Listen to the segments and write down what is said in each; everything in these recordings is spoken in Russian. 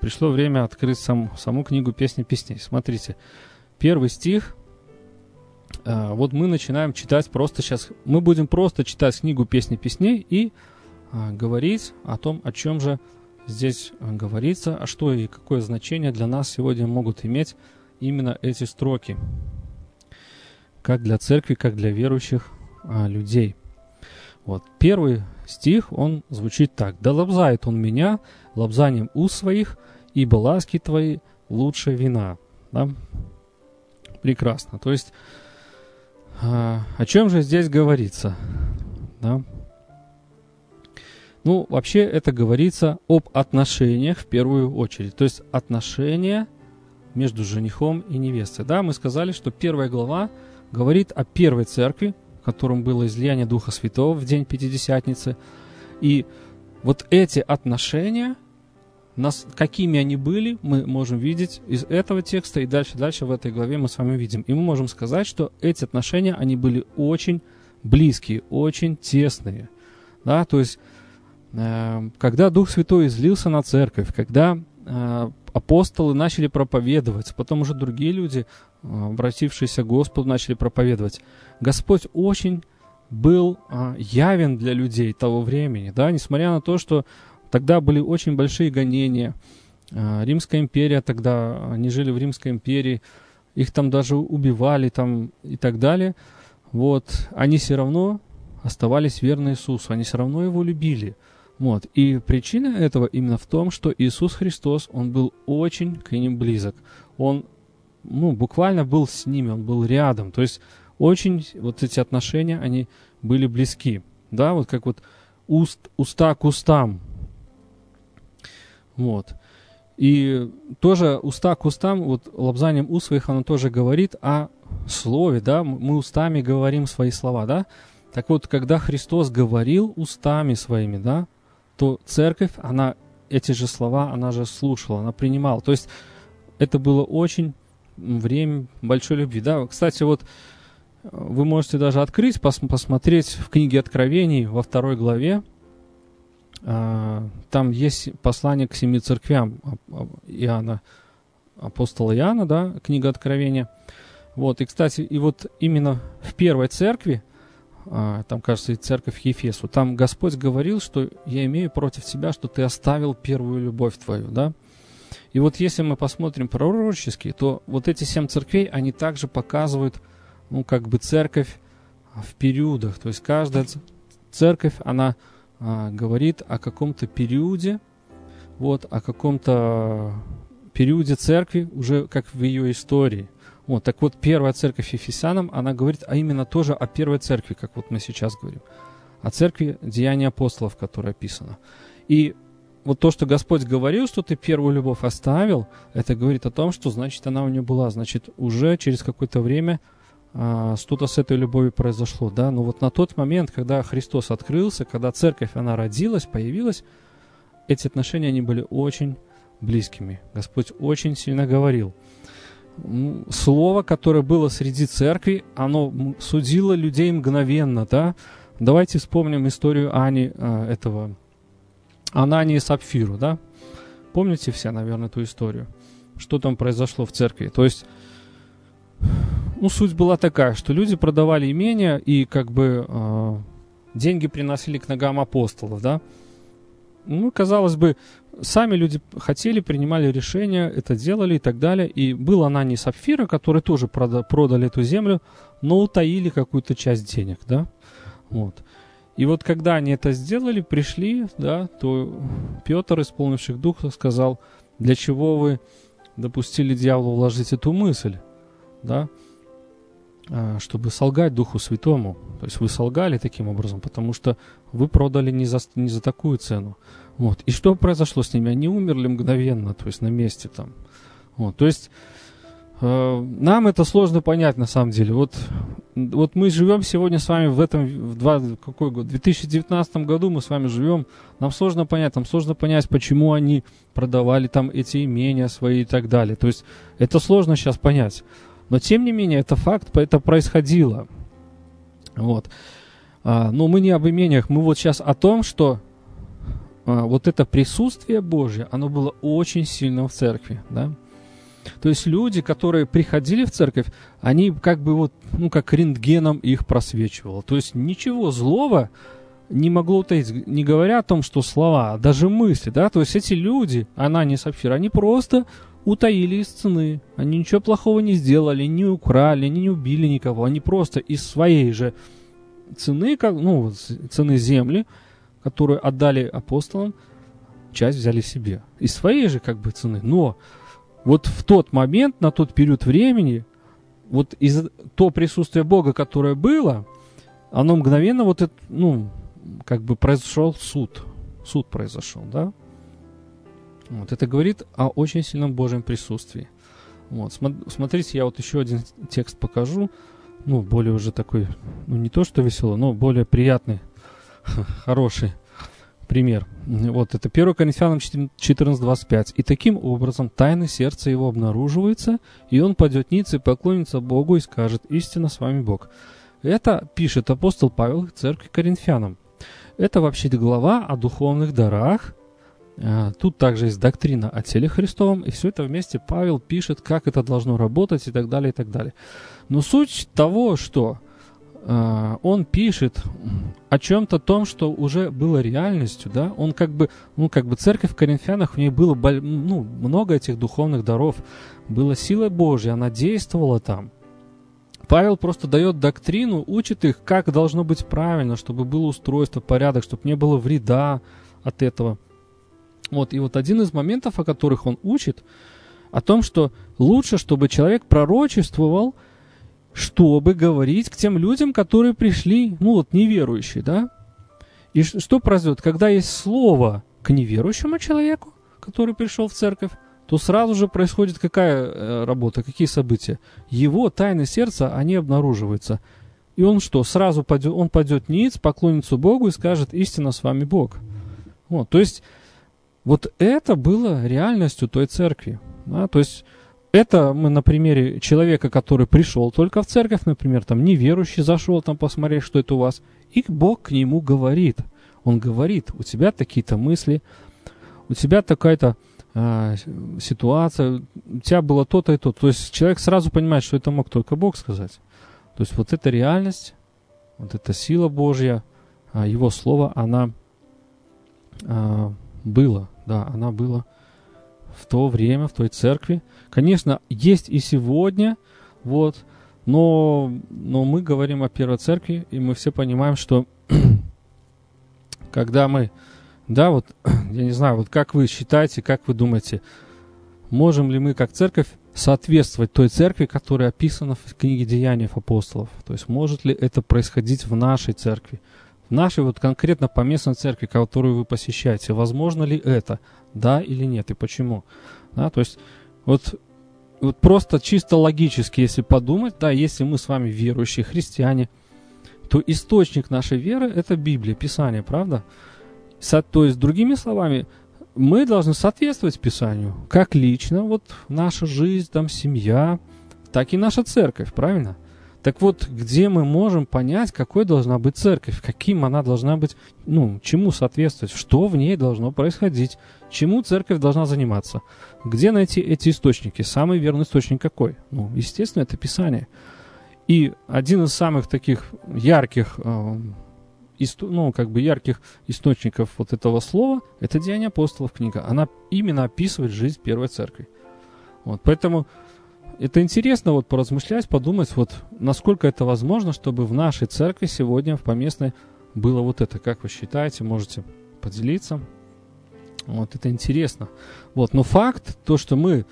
пришло время открыть сам, саму книгу «Песни песней». Смотрите, первый стих, а, вот мы начинаем читать просто сейчас, мы будем просто читать книгу «Песни песней» и а, говорить о том, о чем же здесь говорится, а что и какое значение для нас сегодня могут иметь именно эти строки, как для церкви, как для верующих а, людей. Вот. Первый стих, он звучит так. «Да лобзает он меня лобзанием уст своих, ибо ласки твои лучше вина». Да? Прекрасно. То есть, а, о чем же здесь говорится? Да? Ну, вообще это говорится об отношениях в первую очередь. То есть отношения между женихом и невестой. Да, мы сказали, что первая глава говорит о первой церкви, в котором было излияние Духа Святого в день Пятидесятницы. И вот эти отношения, нас, какими они были, мы можем видеть из этого текста, и дальше, дальше в этой главе мы с вами видим. И мы можем сказать, что эти отношения, они были очень близкие, очень тесные. Да, то есть, э, когда Дух Святой излился на церковь, когда э, апостолы начали проповедовать, потом уже другие люди, э, обратившиеся к Господу, начали проповедовать. Господь очень был а, явен для людей того времени, да, несмотря на то, что тогда были очень большие гонения. А, Римская империя тогда, они жили в Римской империи, их там даже убивали там и так далее. Вот, они все равно оставались верны Иисусу, они все равно его любили. Вот. И причина этого именно в том, что Иисус Христос, Он был очень к ним близок. Он ну, буквально был с ними, Он был рядом. То есть очень вот эти отношения, они были близки. Да, вот как вот уст, уста к устам. Вот. И тоже уста к устам, вот лобзанием уст своих, оно тоже говорит о слове, да, мы устами говорим свои слова, да. Так вот, когда Христос говорил устами своими, да, то церковь, она эти же слова, она же слушала, она принимала. То есть это было очень время большой любви. Да? Кстати, вот вы можете даже открыть, пос посмотреть в книге Откровений во второй главе. А, там есть послание к семи церквям Иоанна, апостола Иоанна, да, книга Откровения. Вот, и, кстати, и вот именно в первой церкви, а, там, кажется, и церковь Ефесу, там Господь говорил, что я имею против тебя, что ты оставил первую любовь твою, да. И вот если мы посмотрим пророчески, то вот эти семь церквей, они также показывают, ну, как бы церковь в периодах. То есть каждая церковь, она а, говорит о каком-то периоде, вот, о каком-то периоде церкви, уже как в ее истории – вот, так вот, первая церковь Ефесянам, она говорит а именно тоже о первой церкви, как вот мы сейчас говорим. О церкви Деяния апостолов, которая описана. И вот то, что Господь говорил, что ты первую любовь оставил, это говорит о том, что значит она у нее была. Значит, уже через какое-то время что-то с этой любовью произошло. Да? Но вот на тот момент, когда Христос открылся, когда церковь, она родилась, появилась, эти отношения, они были очень близкими. Господь очень сильно говорил – слово, которое было среди церкви, оно судило людей мгновенно, да. Давайте вспомним историю Ани а, этого, Анании и Сапфиру, да. Помните все, наверное, эту историю? Что там произошло в церкви? То есть, ну, суть была такая, что люди продавали имения и как бы э, деньги приносили к ногам апостолов, да. Ну, казалось бы, сами люди хотели, принимали решения, это делали и так далее. И был Анани Сапфира, которые тоже прода- продали эту землю, но утаили какую-то часть денег, да. Вот. И вот когда они это сделали, пришли, да, то Петр, исполнивший духа, сказал, для чего вы допустили дьяволу вложить эту мысль, да, чтобы солгать Духу Святому. То есть вы солгали таким образом, потому что вы продали не за, не за такую цену. Вот. И что произошло с ними? Они умерли мгновенно, то есть на месте там. Вот. То есть э, нам это сложно понять на самом деле. Вот, вот мы живем сегодня с вами в этом, в два, какой год? В 2019 году мы с вами живем. Нам сложно понять, нам сложно понять, почему они продавали там эти имения свои и так далее. То есть это сложно сейчас понять. Но тем не менее, это факт, это происходило. Вот. А, но мы не об имениях, мы вот сейчас о том, что а, вот это присутствие Божье, оно было очень сильным в церкви, да. То есть люди, которые приходили в церковь, они как бы вот, ну, как рентгеном их просвечивало. То есть ничего злого не могло утаить, не говоря о том, что слова, а даже мысли, да, то есть эти люди, она не Сапфир, они просто утаили из цены, они ничего плохого не сделали, не украли, они не убили никого, они просто из своей же цены, как, ну, цены земли, которую отдали апостолам, часть взяли себе. Из своей же как бы цены. Но вот в тот момент, на тот период времени, вот из то присутствие Бога, которое было, оно мгновенно вот это, ну, как бы произошел суд. Суд произошел, да? Вот это говорит о очень сильном Божьем присутствии. Вот, смотрите, я вот еще один текст покажу, ну, более уже такой, ну, не то что веселый, но более приятный, хороший пример. Вот, это 1 Коринфянам 14.25. «И таким образом тайны сердца его обнаруживается, и он падет ниц и поклонится Богу и скажет, истинно с вами Бог». Это пишет апостол Павел церкви Коринфянам. Это вообще глава о духовных дарах. А, тут также есть доктрина о теле Христовом, и все это вместе Павел пишет, как это должно работать и так далее, и так далее. Но суть того, что э, он пишет о чем-то том, что уже было реальностью, да, он как бы, ну, как бы церковь в Коринфянах, в ней было ну, много этих духовных даров, была сила Божья, она действовала там – Павел просто дает доктрину, учит их, как должно быть правильно, чтобы было устройство, порядок, чтобы не было вреда от этого. Вот, и вот один из моментов, о которых он учит, о том, что лучше, чтобы человек пророчествовал, чтобы говорить к тем людям, которые пришли, ну вот, неверующие, да? И что произойдет, когда есть слово к неверующему человеку, который пришел в церковь, то сразу же происходит какая э, работа, какие события? Его тайны сердца, они обнаруживаются. И он что, сразу пойдет, он пойдет ниц, поклонится Богу и скажет, истинно с вами Бог. Вот, то есть, вот это было реальностью той церкви. Да? То есть, это мы на примере человека, который пришел только в церковь, например, там неверующий зашел там посмотреть, что это у вас, и Бог к нему говорит. Он говорит, у тебя такие-то мысли, у тебя такая-то а, ситуация, у тебя было то-то и то. То есть человек сразу понимает, что это мог только Бог сказать. То есть вот эта реальность, вот эта сила Божья, а, Его Слово, она а, была, да, она была в то время, в той церкви. Конечно, есть и сегодня, вот, но, но мы говорим о первой церкви, и мы все понимаем, что когда мы да, вот, я не знаю, вот как вы считаете, как вы думаете, можем ли мы как церковь соответствовать той церкви, которая описана в книге Деяний апостолов? То есть может ли это происходить в нашей церкви? Нашей вот конкретно поместной церкви, которую вы посещаете, возможно ли это? Да или нет? И почему? Да, то есть вот, вот просто чисто логически, если подумать, да, если мы с вами верующие христиане, то источник нашей веры – это Библия, Писание, правда? Со, то есть, другими словами, мы должны соответствовать Писанию. Как лично, вот наша жизнь, там, семья, так и наша церковь, правильно? Так вот, где мы можем понять, какой должна быть церковь, каким она должна быть, ну, чему соответствовать, что в ней должно происходить, чему церковь должна заниматься, где найти эти источники, самый верный источник какой? Ну, естественно, это Писание. И один из самых таких ярких э, ну, как бы ярких источников вот этого слова, это Деяния апостолов книга. Она именно описывает жизнь первой церкви. Вот, поэтому это интересно вот поразмышлять, подумать, вот насколько это возможно, чтобы в нашей церкви сегодня, в поместной, было вот это. Как вы считаете, можете поделиться. Вот это интересно. Вот, но факт, то, что мы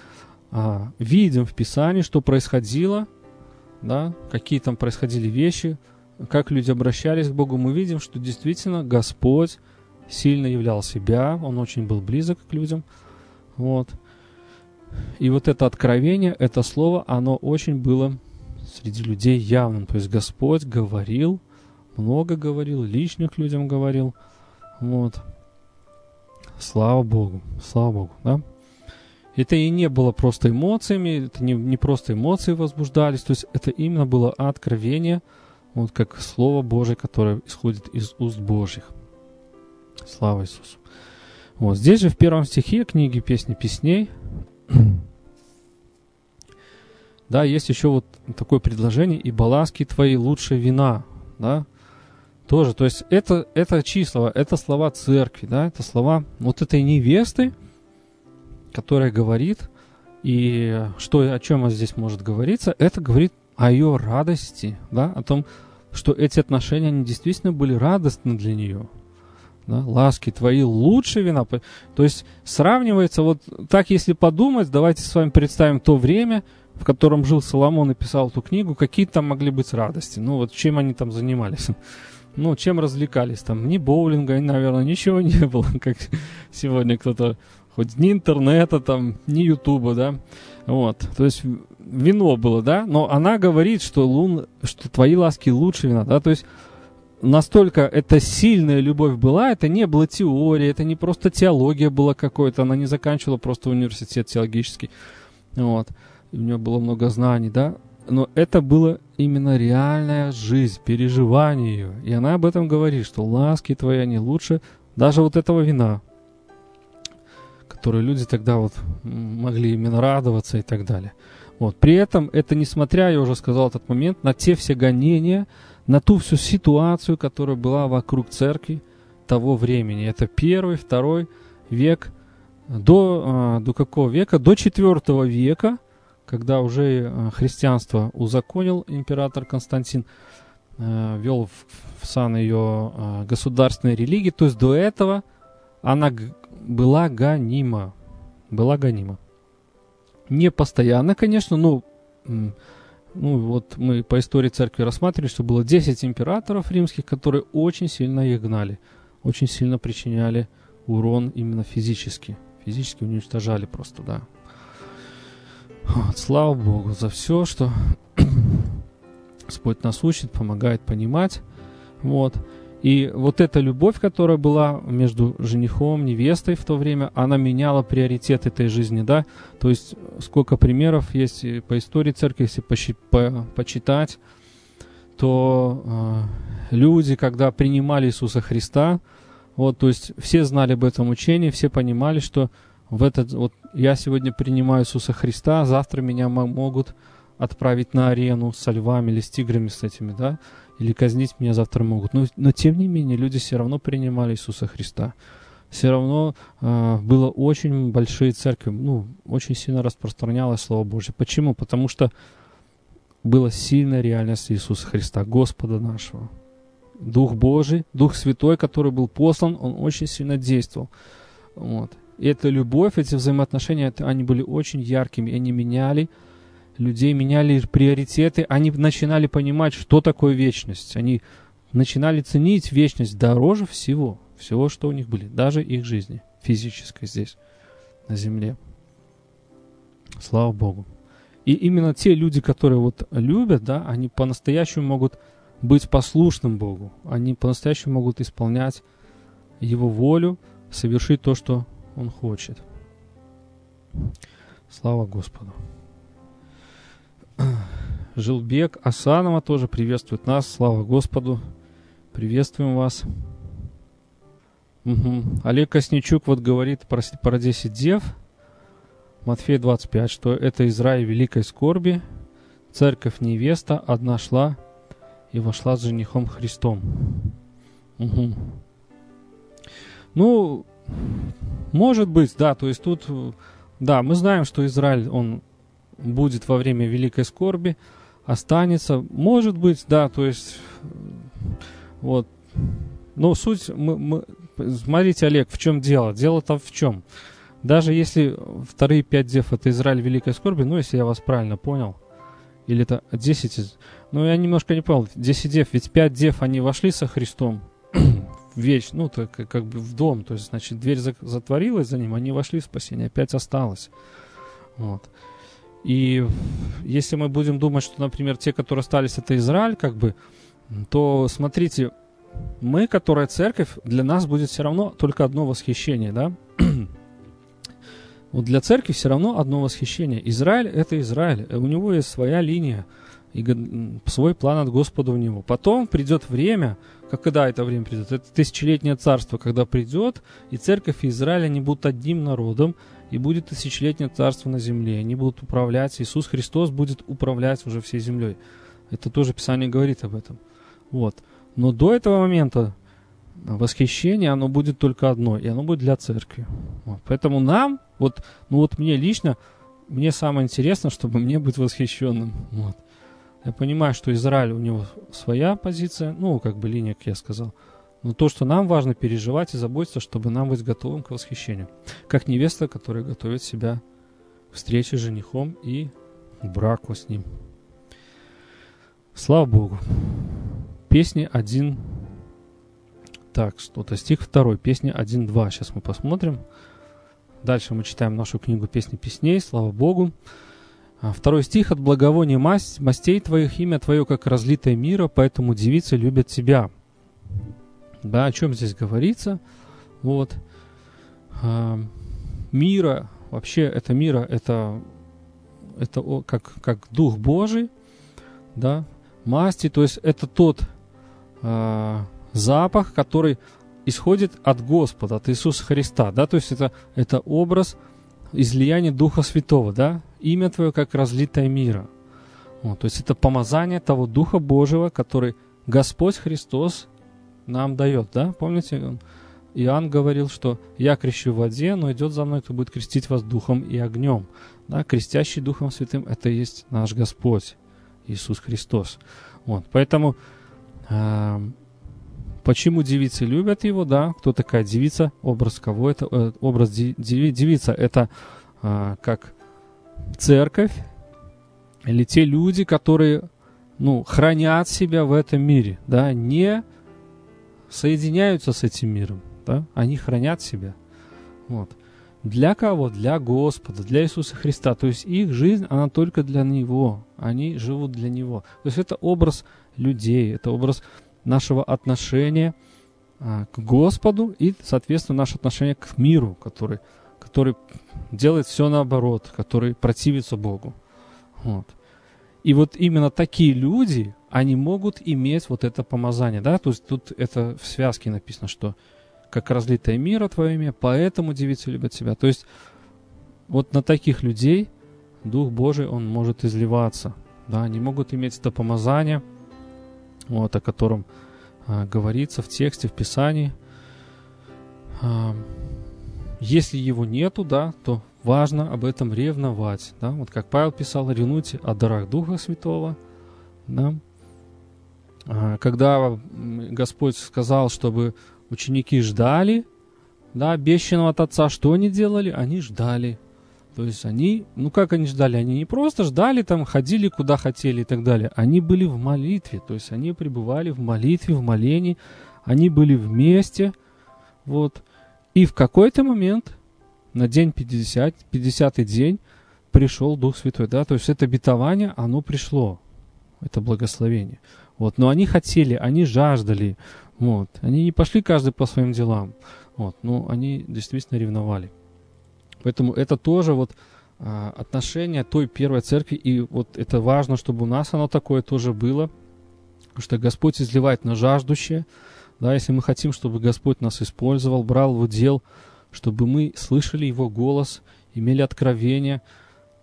а, видим в Писании, что происходило, да, какие там происходили вещи, как люди обращались к Богу, мы видим, что действительно Господь сильно являл себя, Он очень был близок к людям. Вот. И вот это откровение, это слово, оно очень было среди людей явным. То есть Господь говорил, много говорил, личных людям говорил. Вот. Слава Богу, слава Богу, да? Это и не было просто эмоциями, это не, не просто эмоции возбуждались, то есть это именно было откровение – вот как Слово Божие, которое исходит из уст Божьих. Слава Иисусу. Вот здесь же в первом стихе книги «Песни песней» да, есть еще вот такое предложение «И баласки твои лучше вина», да, тоже, то есть это, это числа, это слова церкви, да, это слова вот этой невесты, которая говорит, и что, о чем здесь может говориться, это говорит о ее радости, да, о том, что эти отношения, они действительно были радостны для нее. Да, ласки твои лучше вина. То есть сравнивается, вот так если подумать, давайте с вами представим то время, в котором жил Соломон и писал эту книгу, какие там могли быть радости. Ну вот чем они там занимались. Ну, чем развлекались там? Ни боулинга, наверное, ничего не было, как сегодня кто-то, хоть ни интернета там, ни ютуба, да. Вот, то есть вино было, да, но она говорит, что, лун, что твои ласки лучше вина, да, то есть настолько это сильная любовь была, это не было теория, это не просто теология была какой-то, она не заканчивала просто университет теологический, вот, у нее было много знаний, да, но это было именно реальная жизнь, переживание ее, и она об этом говорит, что ласки твои, они лучше даже вот этого вина, которые люди тогда вот могли именно радоваться и так далее. Вот. При этом это несмотря, я уже сказал этот момент, на те все гонения, на ту всю ситуацию, которая была вокруг церкви того времени. Это первый, второй век. До, а, до какого века? До четвертого века, когда уже а, христианство узаконил император Константин, а, вел в, сан ее государственной религии. То есть до этого она была гонима. Была гонима. Не постоянно, конечно, но ну вот мы по истории церкви рассматривали, что было 10 императоров римских, которые очень сильно их гнали, очень сильно причиняли урон именно физически. Физически уничтожали просто, да. Вот, слава Богу за все, что Господь нас учит, помогает понимать. Вот. И вот эта любовь, которая была между женихом, невестой в то время, она меняла приоритет этой жизни, да. То есть сколько примеров есть по истории церкви, если почи, по, почитать, то э, люди, когда принимали Иисуса Христа, вот, то есть все знали об этом учении, все понимали, что в этот, вот я сегодня принимаю Иисуса Христа, завтра меня могут отправить на арену со львами или с тиграми с этими, да или казнить меня завтра могут. Но, но тем не менее, люди все равно принимали Иисуса Христа. Все равно э, было очень большие церкви, ну, очень сильно распространялось Слово Божье. Почему? Потому что была сильная реальность Иисуса Христа, Господа нашего. Дух Божий, Дух Святой, который был послан, он очень сильно действовал. Вот. И эта любовь, эти взаимоотношения, это, они были очень яркими, они меняли людей меняли приоритеты, они начинали понимать, что такое вечность. Они начинали ценить вечность дороже всего, всего, что у них были, даже их жизни физической здесь, на земле. Слава Богу. И именно те люди, которые вот любят, да, они по-настоящему могут быть послушным Богу. Они по-настоящему могут исполнять Его волю, совершить то, что Он хочет. Слава Господу. Жилбек Асанова тоже приветствует нас. Слава Господу. Приветствуем вас. Угу. Олег Косничук вот говорит про, про 10 дев. Матфея 25, что это Израиль великой скорби. Церковь невеста одна шла и вошла с женихом Христом. Угу. Ну, может быть, да, то есть тут, да, мы знаем, что Израиль, он будет во время великой скорби, останется. Может быть, да, то есть, вот. Но суть, мы, мы, смотрите, Олег, в чем дело? Дело-то в чем? Даже если вторые пять дев это Израиль великой скорби, ну, если я вас правильно понял, или это 10, ну, я немножко не понял, 10 дев, ведь 5 дев, они вошли со Христом в вещь, ну, то, как, бы в дом, то есть, значит, дверь затворилась за ним, они вошли в спасение, 5 осталось. Вот. И если мы будем думать, что, например, те, которые остались, это Израиль, как бы, то смотрите, мы, которая церковь, для нас будет все равно только одно восхищение, да? вот для церкви все равно одно восхищение. Израиль – это Израиль, у него есть своя линия, и свой план от Господа в него. Потом придет время, как когда это время придет? Это тысячелетнее царство, когда придет, и церковь и Израиль, они будут одним народом, и будет тысячелетнее царство на земле. Они будут управлять, Иисус Христос будет управлять уже всей землей. Это тоже Писание говорит об этом. Вот. Но до этого момента восхищение, оно будет только одно, и оно будет для церкви. Вот. Поэтому нам, вот, ну вот мне лично, мне самое интересное, чтобы мне быть восхищенным. Вот. Я понимаю, что Израиль, у него своя позиция, ну, как бы линия, как я сказал. Но то, что нам важно переживать и заботиться, чтобы нам быть готовым к восхищению. Как невеста, которая готовит себя к встрече с женихом и браку с ним. Слава Богу. Песни 1... Так, что-то стих 2, песня 1.2. Сейчас мы посмотрим. Дальше мы читаем нашу книгу «Песни песней». Слава Богу. А, второй стих. «От благовония масть, мастей твоих имя твое, как разлитое мира, поэтому девицы любят тебя». Да, о чем здесь говорится? Вот. А, мира, вообще это мира, это, это как, как Дух Божий, да, масти, то есть это тот а, запах, который исходит от Господа, от Иисуса Христа, да, то есть это, это образ излияния Духа Святого, да, имя Твое как разлитое мира. Вот, то есть это помазание того Духа Божьего, который Господь Христос нам дает, да, помните, Иоанн говорил, что «Я крещу в воде, но идет за мной, кто будет крестить вас духом и огнем». Да, крестящий Духом Святым – это есть наш Господь, Иисус Христос. Вот, поэтому э, почему девицы любят его, да, кто такая девица, образ кого это, э, образ деви, девица – это э, как церковь или те люди, которые, ну, хранят себя в этом мире, да, не соединяются с этим миром, да, они хранят себя. Вот. Для кого? Для Господа, для Иисуса Христа. То есть их жизнь, она только для Него. Они живут для Него. То есть это образ людей, это образ нашего отношения а, к Господу и, соответственно, наше отношение к миру, который, который делает все наоборот, который противится Богу. Вот. И вот именно такие люди, они могут иметь вот это помазание, да, то есть тут это в связке написано, что как разлитое мира твое имя, поэтому девицы любят себя. То есть вот на таких людей Дух Божий, он может изливаться, да, они могут иметь это помазание, вот, о котором а, говорится в тексте, в Писании. А, если его нету, да, то важно об этом ревновать, да, вот как Павел писал, ревнуйте о дарах Духа Святого, да, а, когда Господь сказал, чтобы ученики ждали, да, обещанного от Отца, что они делали? Они ждали. То есть они, ну как они ждали? Они не просто ждали, там ходили куда хотели и так далее. Они были в молитве, то есть они пребывали в молитве, в молении, они были вместе, вот. И в какой-то момент, на день 50, 50 день, пришел Дух Святой, да, то есть это обетование, оно пришло, это благословение. Вот, но они хотели, они жаждали, вот, они не пошли каждый по своим делам, вот, но они действительно ревновали. Поэтому это тоже вот а, отношение той первой церкви, и вот это важно, чтобы у нас оно такое тоже было, что Господь изливает на жаждущее, да, если мы хотим, чтобы Господь нас использовал, брал в удел, чтобы мы слышали Его голос, имели откровение,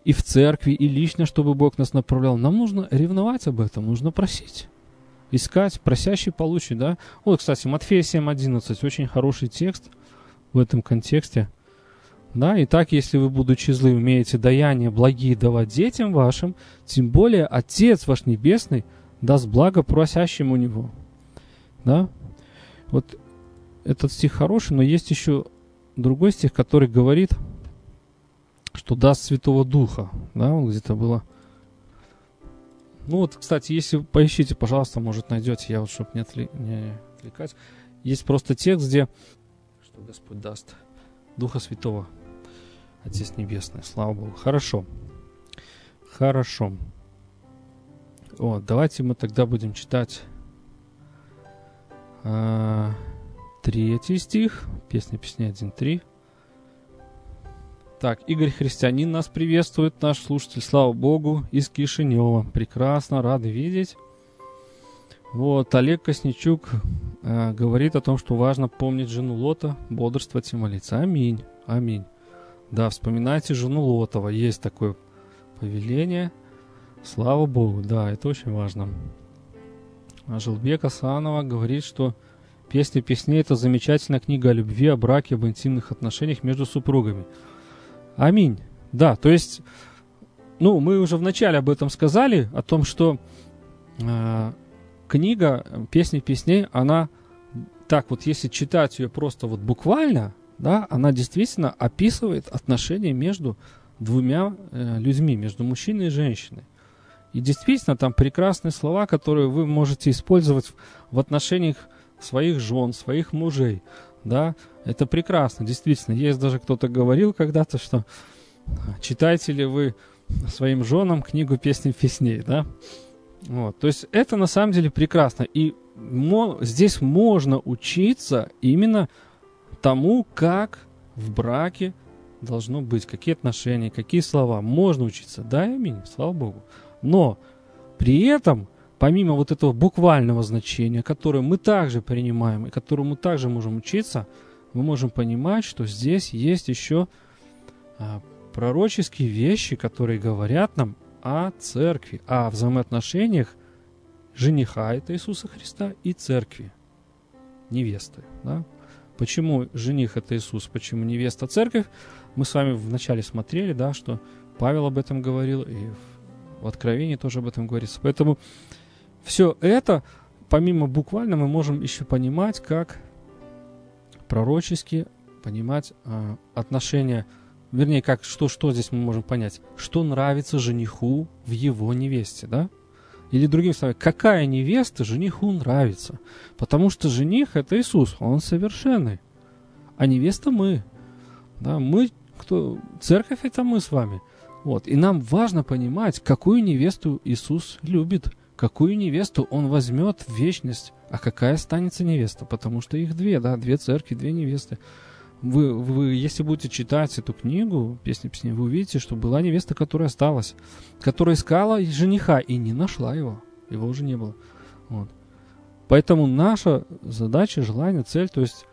и в церкви, и лично, чтобы Бог нас направлял. Нам нужно ревновать об этом, нужно просить искать, просящий получит, да. Вот, кстати, Матфея 7.11, очень хороший текст в этом контексте. Да, и так, если вы, будучи злы, умеете даяния благие давать детям вашим, тем более Отец ваш Небесный даст благо просящим у Него. Да? Вот этот стих хороший, но есть еще другой стих, который говорит, что даст Святого Духа. Да, он где-то было ну вот, кстати, если поищите, пожалуйста, может найдете, я вот, чтобы не, отвли... не отвлекать. Есть просто текст, где что Господь даст Духа Святого, Отец Небесный, слава Богу. Хорошо. Хорошо. Вот, давайте мы тогда будем читать э, третий стих, песня песни 1.3. Так, Игорь Христианин нас приветствует, наш слушатель, слава богу, из Кишинева. Прекрасно, рады видеть. Вот, Олег Косничук э, говорит о том, что важно помнить жену Лота, бодрствовать и молиться. Аминь, аминь. Да, вспоминайте жену Лотова, есть такое повеление. Слава Богу, да, это очень важно. А Жилбек Асанова говорит, что «Песня песней» — это замечательная книга о любви, о браке, об интимных отношениях между супругами. Аминь. Да, то есть, ну, мы уже вначале об этом сказали, о том, что э, книга «Песни песней», она так вот, если читать ее просто вот буквально, да, она действительно описывает отношения между двумя э, людьми, между мужчиной и женщиной. И действительно, там прекрасные слова, которые вы можете использовать в отношениях своих жен, своих мужей. Да, это прекрасно, действительно. Есть даже кто-то говорил когда-то, что читаете ли вы своим женам книгу песни песней, да? Вот, то есть это на самом деле прекрасно. И мо- здесь можно учиться именно тому, как в браке должно быть, какие отношения, какие слова. Можно учиться, да, аминь, слава Богу. Но при этом, помимо вот этого буквального значения, которое мы также принимаем и которому также можем учиться, мы можем понимать, что здесь есть еще а, пророческие вещи, которые говорят нам о церкви, о взаимоотношениях жениха это Иисуса Христа и церкви, невесты. Да? Почему жених это Иисус, почему невеста церковь? Мы с вами вначале смотрели, да, что Павел об этом говорил, и в Откровении тоже об этом говорится. Поэтому все это, помимо буквально, мы можем еще понимать, как пророчески понимать э, отношения, вернее, как что, что здесь мы можем понять, что нравится жениху в его невесте, да? Или другими словами, какая невеста жениху нравится? Потому что жених это Иисус, он совершенный, а невеста мы. Да, мы, кто, церковь это мы с вами. Вот. И нам важно понимать, какую невесту Иисус любит, какую невесту Он возьмет в вечность, а какая останется невеста, потому что их две, да, две церкви, две невесты. Вы, вы, если будете читать эту книгу, песни песни, вы увидите, что была невеста, которая осталась, которая искала жениха и не нашла его. Его уже не было. Вот. Поэтому наша задача, желание, цель, то есть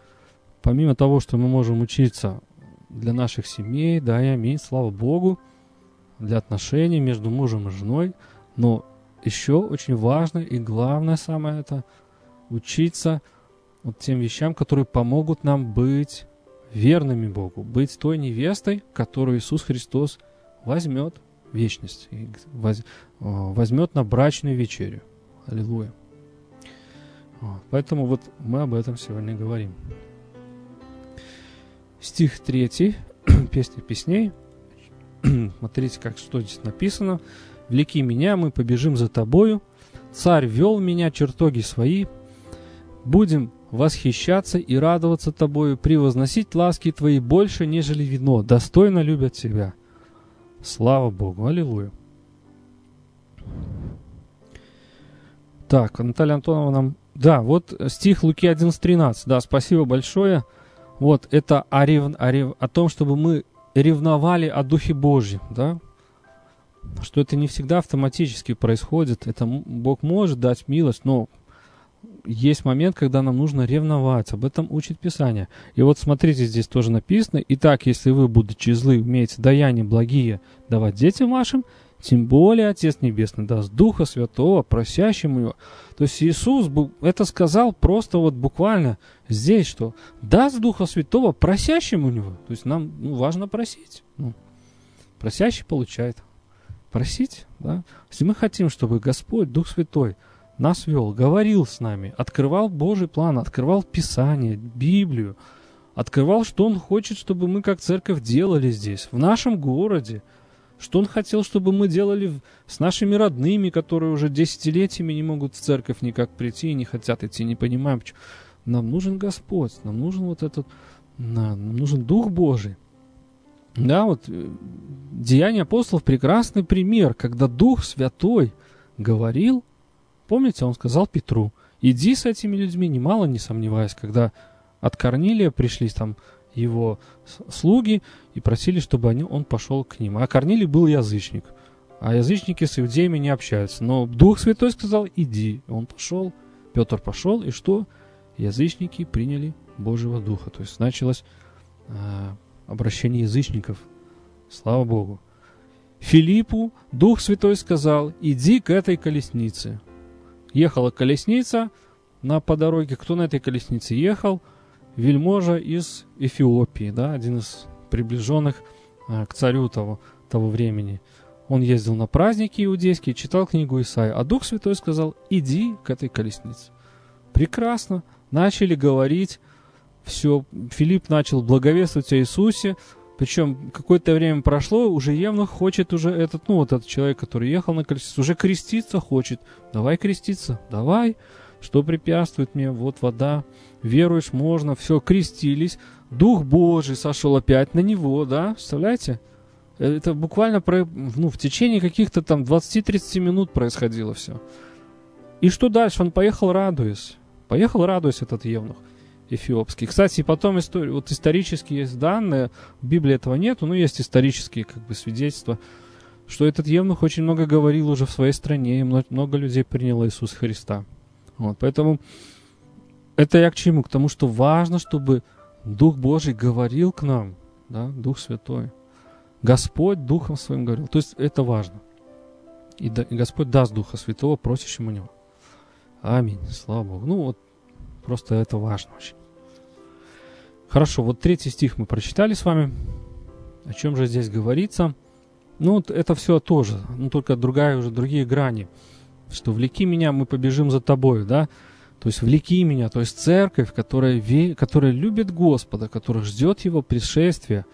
помимо того, что мы можем учиться для наших семей, да, и аминь, слава Богу, для отношений между мужем и женой, но еще очень важно и главное самое это учиться вот тем вещам, которые помогут нам быть верными Богу, быть той невестой, которую Иисус Христос возьмет в вечность, возьмет на брачную вечерю. Аллилуйя. Поэтому вот мы об этом сегодня говорим. Стих 3, песня песней. Смотрите, как что здесь написано. «Влеки меня, мы побежим за тобою. Царь вел меня, чертоги свои. Будем восхищаться и радоваться тобою, превозносить ласки твои больше, нежели вино. Достойно любят тебя». Слава Богу! Аллилуйя! Так, Наталья Антонова нам... Да, вот стих Луки 11.13. Да, спасибо большое. Вот, это о, рев... о, рев... о том, чтобы мы ревновали о Духе Божьем, да, что это не всегда автоматически происходит. Это Бог может дать милость, но есть момент, когда нам нужно ревновать. Об этом учит Писание. И вот смотрите, здесь тоже написано. Итак, если вы, будучи злы, умеете даяния благие давать детям вашим, тем более Отец Небесный даст Духа Святого, просящему Его. То есть Иисус это сказал просто вот буквально здесь, что даст Духа Святого просящему Него. То есть нам ну, важно просить. Ну, просящий получает. Просить, да. Если мы хотим, чтобы Господь, Дух Святой, нас вел, говорил с нами, открывал Божий план, открывал Писание, Библию, открывал, что Он хочет, чтобы мы как церковь делали здесь, в нашем городе, что Он хотел, чтобы мы делали с нашими родными, которые уже десятилетиями не могут в церковь никак прийти и не хотят идти, не понимаем, почему. Нам нужен Господь, нам нужен вот этот, нам нужен Дух Божий. Да, вот э, Деяния апостолов прекрасный пример, когда Дух Святой говорил, помните, он сказал Петру, иди с этими людьми, немало не сомневаясь, когда от Корнилия пришли там его слуги и просили, чтобы они, он пошел к ним. А Корнилий был язычник. А язычники с иудеями не общаются. Но Дух Святой сказал, иди. Он пошел, Петр пошел, и что? Язычники приняли Божьего Духа. То есть началось э, обращение язычников. Слава Богу. Филиппу Дух Святой сказал, иди к этой колеснице. Ехала колесница на по дороге. Кто на этой колеснице ехал? Вельможа из Эфиопии, да, один из приближенных а, к царю того, того времени. Он ездил на праздники иудейские, читал книгу Исаия, а Дух Святой сказал, иди к этой колеснице. Прекрасно. Начали говорить, все, Филипп начал благовествовать о Иисусе, причем какое-то время прошло, уже Евнух хочет уже этот, ну вот этот человек, который ехал на колеснице, уже креститься хочет. Давай креститься, давай. Что препятствует мне? Вот вода. Веруешь, можно. Все, крестились. Дух Божий сошел опять на него, да? Представляете? Это буквально про, ну, в течение каких-то там 20-30 минут происходило все. И что дальше? Он поехал радуясь. Поехал радуясь этот Евнух эфиопский. Кстати, потом история, вот исторические есть данные, в Библии этого нету, но есть исторические как бы свидетельства, что этот Евнух очень много говорил уже в своей стране, и много, много людей приняло Иисуса Христа. Вот, поэтому это я к чему? К тому, что важно, чтобы Дух Божий говорил к нам, да, Дух Святой. Господь Духом Своим говорил. То есть это важно. И, да, и Господь даст Духа Святого просящему Него. Аминь. Слава Богу. Ну вот, просто это важно очень. Хорошо, вот третий стих мы прочитали с вами. О чем же здесь говорится? Ну, вот это все тоже, ну, только другая уже, другие грани. Что «влеки меня, мы побежим за тобою», да? То есть «влеки меня», то есть церковь, которая, ве, которая любит Господа, которая ждет Его пришествия,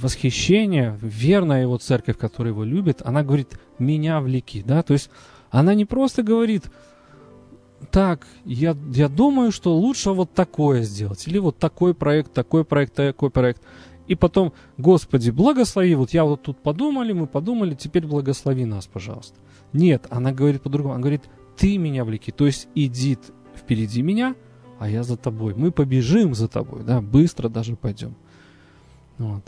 восхищение, верная Его церковь, которая Его любит, она говорит «меня влеки», да? То есть она не просто говорит – так, я, я думаю, что лучше вот такое сделать. Или вот такой проект, такой проект, такой проект. И потом, Господи, благослови, вот я вот тут подумали, мы подумали, теперь благослови нас, пожалуйста. Нет, она говорит по-другому. Она говорит, ты меня влеки. То есть иди впереди меня, а я за тобой. Мы побежим за тобой, да, быстро даже пойдем. Вот.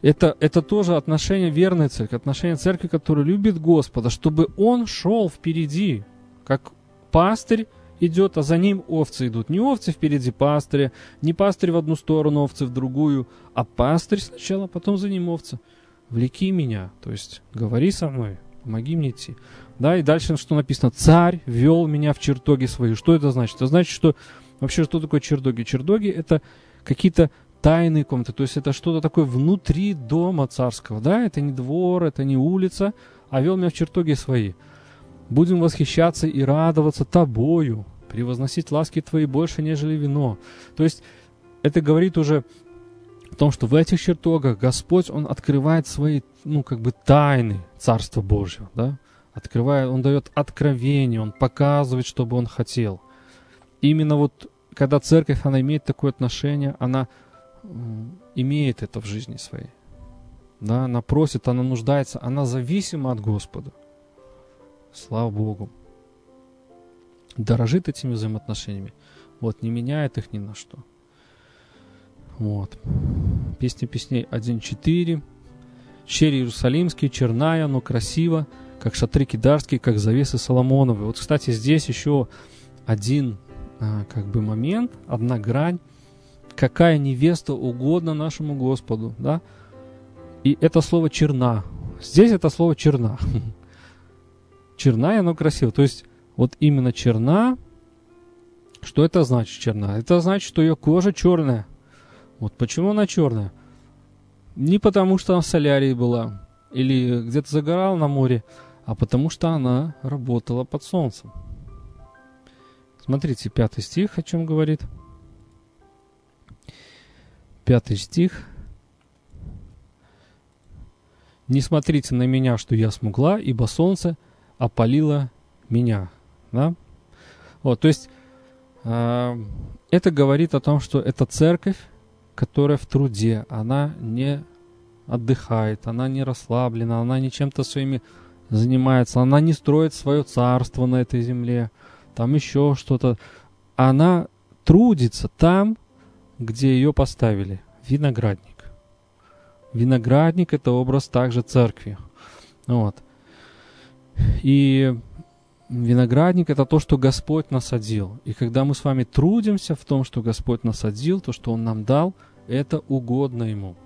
Это, это тоже отношение верной церкви, отношение церкви, которая любит Господа, чтобы Он шел впереди, как пастырь идет, а за ним овцы идут. Не овцы впереди пастыря, не пастырь в одну сторону, овцы в другую, а пастырь сначала, потом за ним овцы. Влеки меня, то есть говори со мной, помоги мне идти. Да, и дальше что написано? Царь вел меня в чертоги свои. Что это значит? Это значит, что вообще что такое чертоги? Чертоги это какие-то тайные комнаты, то есть это что-то такое внутри дома царского, да, это не двор, это не улица, а вел меня в чертоги свои. Будем восхищаться и радоваться тобою, превозносить ласки твои больше, нежели вино. То есть это говорит уже о том, что в этих чертогах Господь, Он открывает свои, ну, как бы тайны Царства Божьего, да? Открывает, Он дает откровение, Он показывает, что бы Он хотел. именно вот, когда церковь, она имеет такое отношение, она имеет это в жизни своей. Да, она просит, она нуждается, она зависима от Господа. Слава Богу. Дорожит этими взаимоотношениями. Вот, не меняет их ни на что. Вот. Песня песней 1.4. Черри Иерусалимские, черная, но красиво, как шатры кидарские, как завесы Соломоновы. Вот, кстати, здесь еще один а, как бы момент, одна грань. Какая невеста угодно нашему Господу, да? И это слово черна. Здесь это слово черна. черная, но красивая. То есть вот именно черна, что это значит черна? Это значит, что ее кожа черная. Вот почему она черная? Не потому, что она в солярии была или где-то загорала на море, а потому что она работала под солнцем. Смотрите, пятый стих о чем говорит. Пятый стих. «Не смотрите на меня, что я смугла, ибо солнце – опалила меня. Да? Вот, то есть э, это говорит о том, что это церковь, которая в труде, она не отдыхает, она не расслаблена, она не чем-то своими занимается, она не строит свое царство на этой земле, там еще что-то. Она трудится там, где ее поставили, виноградник. Виноградник – это образ также церкви. Вот. И виноградник – это то, что Господь насадил. И когда мы с вами трудимся в том, что Господь насадил, то, что Он нам дал, это угодно Ему.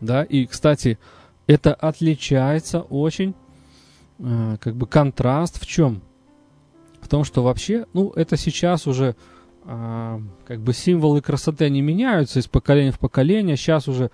Да, и, кстати, это отличается очень, э, как бы контраст в чем? В том, что вообще, ну, это сейчас уже э, как бы символы красоты, они меняются из поколения в поколение. Сейчас уже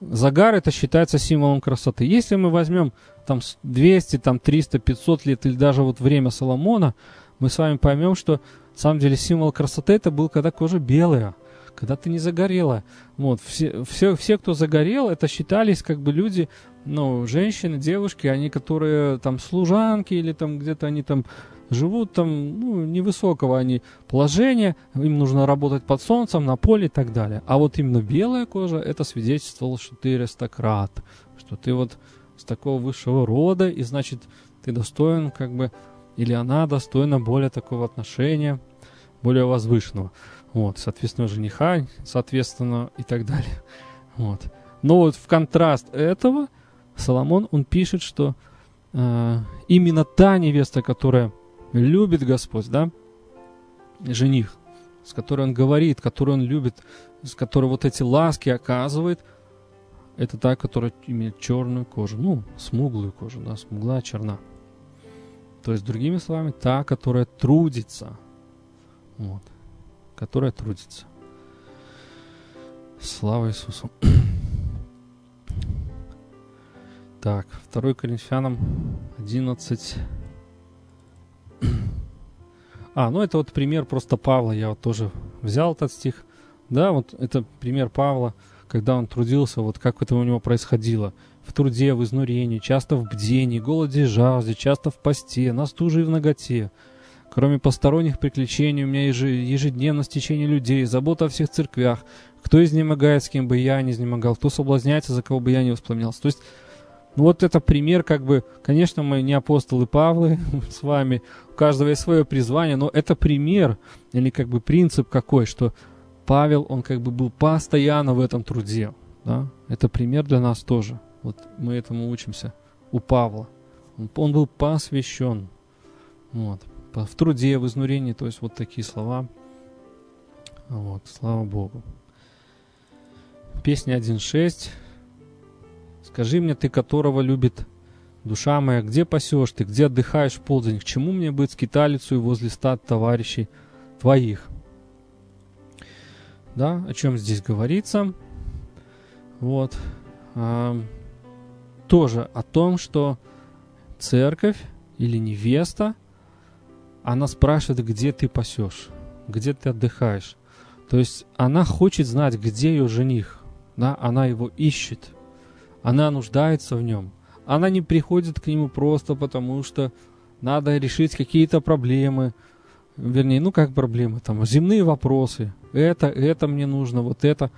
загар это считается символом красоты. Если мы возьмем там 200, там 300, 500 лет или даже вот время Соломона, мы с вами поймем, что на самом деле символ красоты это был, когда кожа белая, когда ты не загорела. Вот, все, все, все, кто загорел, это считались как бы люди, ну, женщины, девушки, они, которые там служанки или там где-то они там живут там, ну, невысокого они положения, им нужно работать под солнцем, на поле и так далее. А вот именно белая кожа, это свидетельствовало, что ты аристократ, что ты вот с такого высшего рода, и значит, ты достоин как бы, или она достойна более такого отношения, более возвышенного. Вот, соответственно, жениха, соответственно, и так далее. Вот. Но вот в контраст этого Соломон, он пишет, что э, именно та невеста, которая любит Господь, да, жених, с которой он говорит, которую он любит, с которой вот эти ласки оказывает, это та, которая имеет черную кожу, ну, смуглую кожу, да, смуглая, черна. То есть, другими словами, та, которая трудится, вот, которая трудится. Слава Иисусу. Так, 2 Коринфянам 11, а, ну это вот пример просто Павла, я вот тоже взял этот стих. Да, вот это пример Павла, когда он трудился, вот как это у него происходило. В труде, в изнурении, часто в бдении, голоде и жажде, часто в посте, на стуже и в ноготе. Кроме посторонних приключений, у меня ежедневно стечение людей, забота о всех церквях. Кто изнемогает, с кем бы я не изнемогал, кто соблазняется, за кого бы я не воспламенялся. То есть ну вот это пример, как бы, конечно, мы не апостолы Павлы с вами, у каждого есть свое призвание, но это пример или как бы принцип какой, что Павел, он как бы был постоянно в этом труде. Да? Это пример для нас тоже. Вот мы этому учимся у Павла. Он, он был посвящен. Вот. В труде, в изнурении, то есть вот такие слова. Вот, слава Богу. Песня 1.6. Скажи мне, ты которого любит душа моя, где пасешь ты, где отдыхаешь в полдень, к чему мне быть скиталицу и возле стад товарищей твоих? Да, о чем здесь говорится? Вот. А, тоже о том, что церковь или невеста, она спрашивает, где ты пасешь, где ты отдыхаешь. То есть она хочет знать, где ее жених. Да, она его ищет. Она нуждается в нем. Она не приходит к нему просто потому, что надо решить какие-то проблемы. Вернее, ну как проблемы, там земные вопросы. Это, это мне нужно, вот это.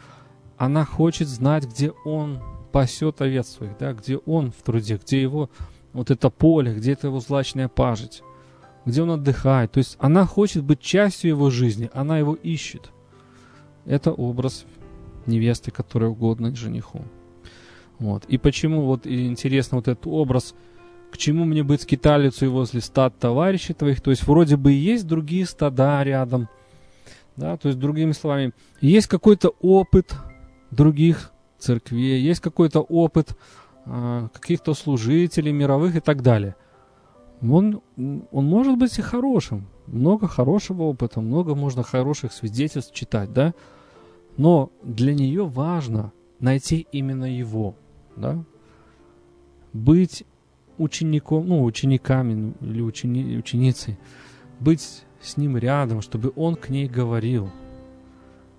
Она хочет знать, где он пасет овец своих, да, где он в труде, где его вот это поле, где это его злачная пажить, где он отдыхает. То есть она хочет быть частью его жизни, она его ищет. Это образ невесты, которая угодна жениху. Вот. И почему, вот и интересно, вот этот образ, к чему мне быть скиталицей возле стад товарищей твоих, то есть вроде бы есть другие стада рядом, да, то есть другими словами, есть какой-то опыт других церквей, есть какой-то опыт э, каких-то служителей мировых и так далее. Он, он может быть и хорошим, много хорошего опыта, много можно хороших свидетельств читать, да, но для нее важно найти именно его – да, быть учеником, ну, учениками или учени, ученицей, быть с ним рядом, чтобы он к ней говорил.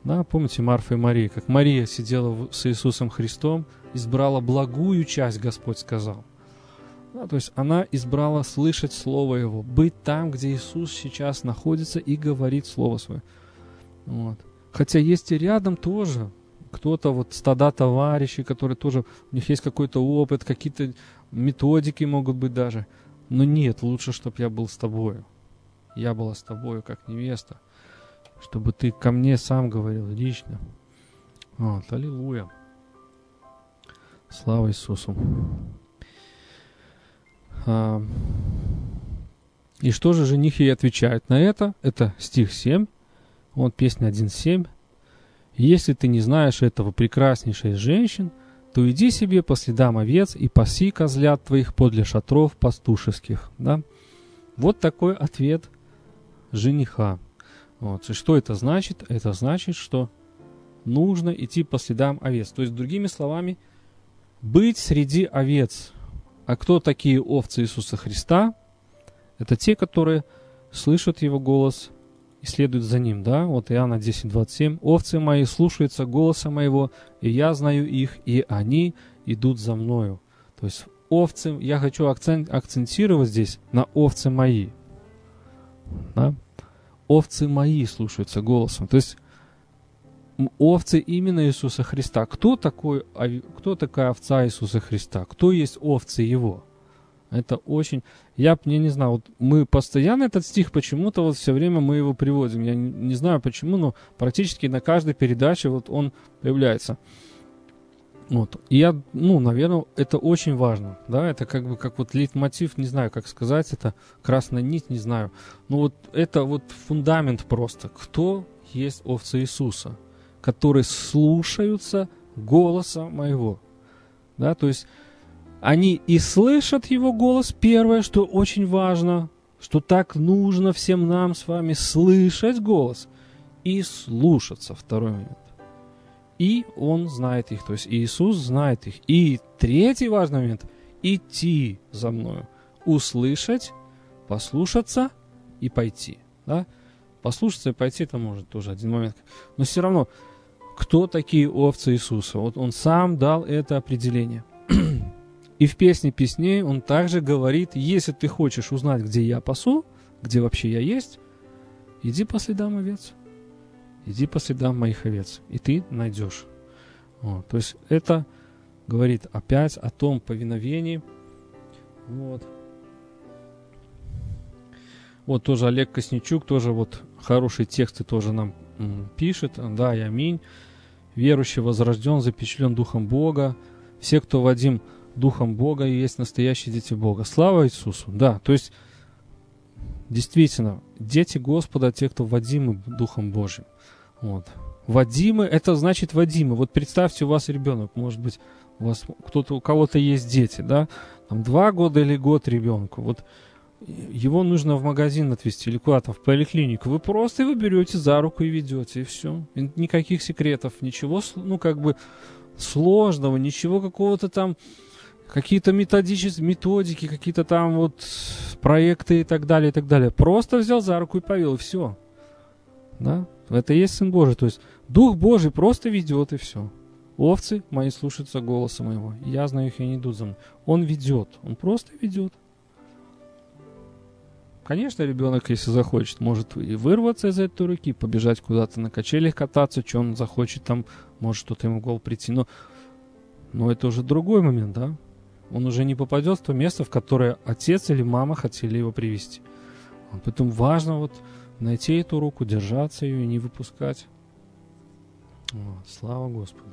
Да, помните Марфа и Мария, как Мария сидела с Иисусом Христом, избрала благую часть, Господь сказал. Да, то есть она избрала слышать Слово Его, быть там, где Иисус сейчас находится и говорит Слово Свое. Вот. Хотя есть и рядом тоже кто-то вот стада товарищей, которые тоже, у них есть какой-то опыт, какие-то методики могут быть даже. Но нет, лучше, чтобы я был с тобою. Я была с тобою как невеста. Чтобы ты ко мне сам говорил лично. Вот, аллилуйя. Слава Иисусу. А, и что же жених ей отвечает на это? Это стих 7. Вот песня 1.7. «Если ты не знаешь этого прекраснейшей женщин, то иди себе по следам овец и паси козлят твоих подле шатров пастушеских». Да? Вот такой ответ жениха. Вот. И что это значит? Это значит, что нужно идти по следам овец. То есть, другими словами, быть среди овец. А кто такие овцы Иисуса Христа? Это те, которые слышат Его голос и следуют за Ним. Да? Вот Иоанна 10:27. «Овцы мои слушаются голоса моего, и я знаю их, и они идут за мною». То есть овцы, я хочу акцент, акцентировать здесь на овцы мои. Да? Овцы мои слушаются голосом. То есть овцы именно Иисуса Христа. Кто, такой, кто такая овца Иисуса Христа? Кто есть овцы Его? Это очень... Я, я не знаю, вот мы постоянно этот стих почему-то вот все время мы его приводим. Я не, не знаю почему, но практически на каждой передаче вот он появляется. Вот. И я, ну, наверное, это очень важно, да, это как бы как вот лейтмотив, не знаю, как сказать, это красная нить, не знаю. Но вот это вот фундамент просто. Кто есть овцы Иисуса? которые слушаются голоса моего. Да, то есть они и слышат его голос, первое, что очень важно, что так нужно всем нам с вами слышать голос и слушаться, второй момент. И он знает их, то есть Иисус знает их. И третий важный момент – идти за мною, услышать, послушаться и пойти. Да? Послушаться и пойти – это может тоже один момент. Но все равно кто такие овцы Иисуса. Вот он сам дал это определение. И в песне песней он также говорит, если ты хочешь узнать, где я пасу, где вообще я есть, иди по следам овец. Иди по следам моих овец, и ты найдешь. Вот. То есть это говорит опять о том повиновении. Вот. Вот тоже Олег Косничук, тоже вот хорошие тексты тоже нам пишет, да, и аминь. Верующий возрожден, запечатлен Духом Бога. Все, кто Вадим Духом Бога, и есть настоящие дети Бога. Слава Иисусу! Да, то есть, действительно, дети Господа, те, кто Вадимы Духом Божьим. Вот. Вадимы, это значит Вадимы. Вот представьте, у вас ребенок, может быть, у вас кто-то, у кого-то есть дети, да, там два года или год ребенку. Вот его нужно в магазин отвезти или куда-то в поликлинику, вы просто его берете за руку и ведете, и все. Никаких секретов, ничего, ну, как бы сложного, ничего какого-то там, какие-то методические методики, какие-то там вот проекты и так далее, и так далее. Просто взял за руку и повел, и все. Да? Это и есть Сын Божий. То есть Дух Божий просто ведет, и все. Овцы мои слушаются голоса моего. Я знаю их, и они идут за мной. Он ведет. Он просто ведет. Конечно, ребенок, если захочет, может и вырваться из этой руки, побежать куда-то на качелях кататься, что он захочет, там может что-то ему в голову прийти. Но, но это уже другой момент, да? Он уже не попадет в то место, в которое отец или мама хотели его привести. Поэтому важно вот найти эту руку, держаться ее и не выпускать. Вот, слава Господу.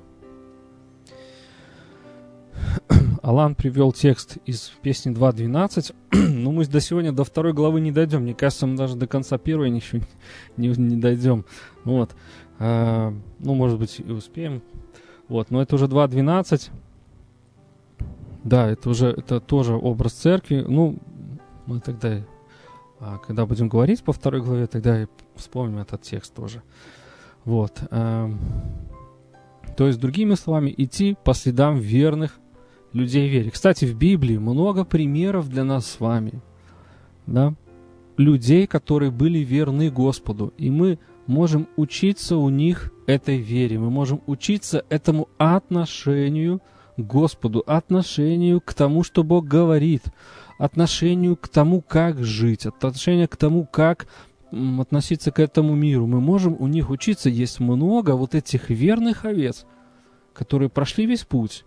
Алан привел текст из песни 2.12. Но мы до сегодня до второй главы не дойдем. Мне кажется, мы даже до конца первой еще не, не дойдем. Вот. А, ну, может быть, и успеем. Вот. Но это уже 2.12. Да, это уже это тоже образ церкви. Ну, мы тогда, а, когда будем говорить по второй главе, тогда и вспомним этот текст тоже. Вот. А, то есть, другими словами, идти по следам верных людей вере. Кстати, в Библии много примеров для нас с вами. Да? Людей, которые были верны Господу. И мы можем учиться у них этой вере. Мы можем учиться этому отношению к Господу, отношению к тому, что Бог говорит, отношению к тому, как жить, отношению к тому, как относиться к этому миру. Мы можем у них учиться. Есть много вот этих верных овец, которые прошли весь путь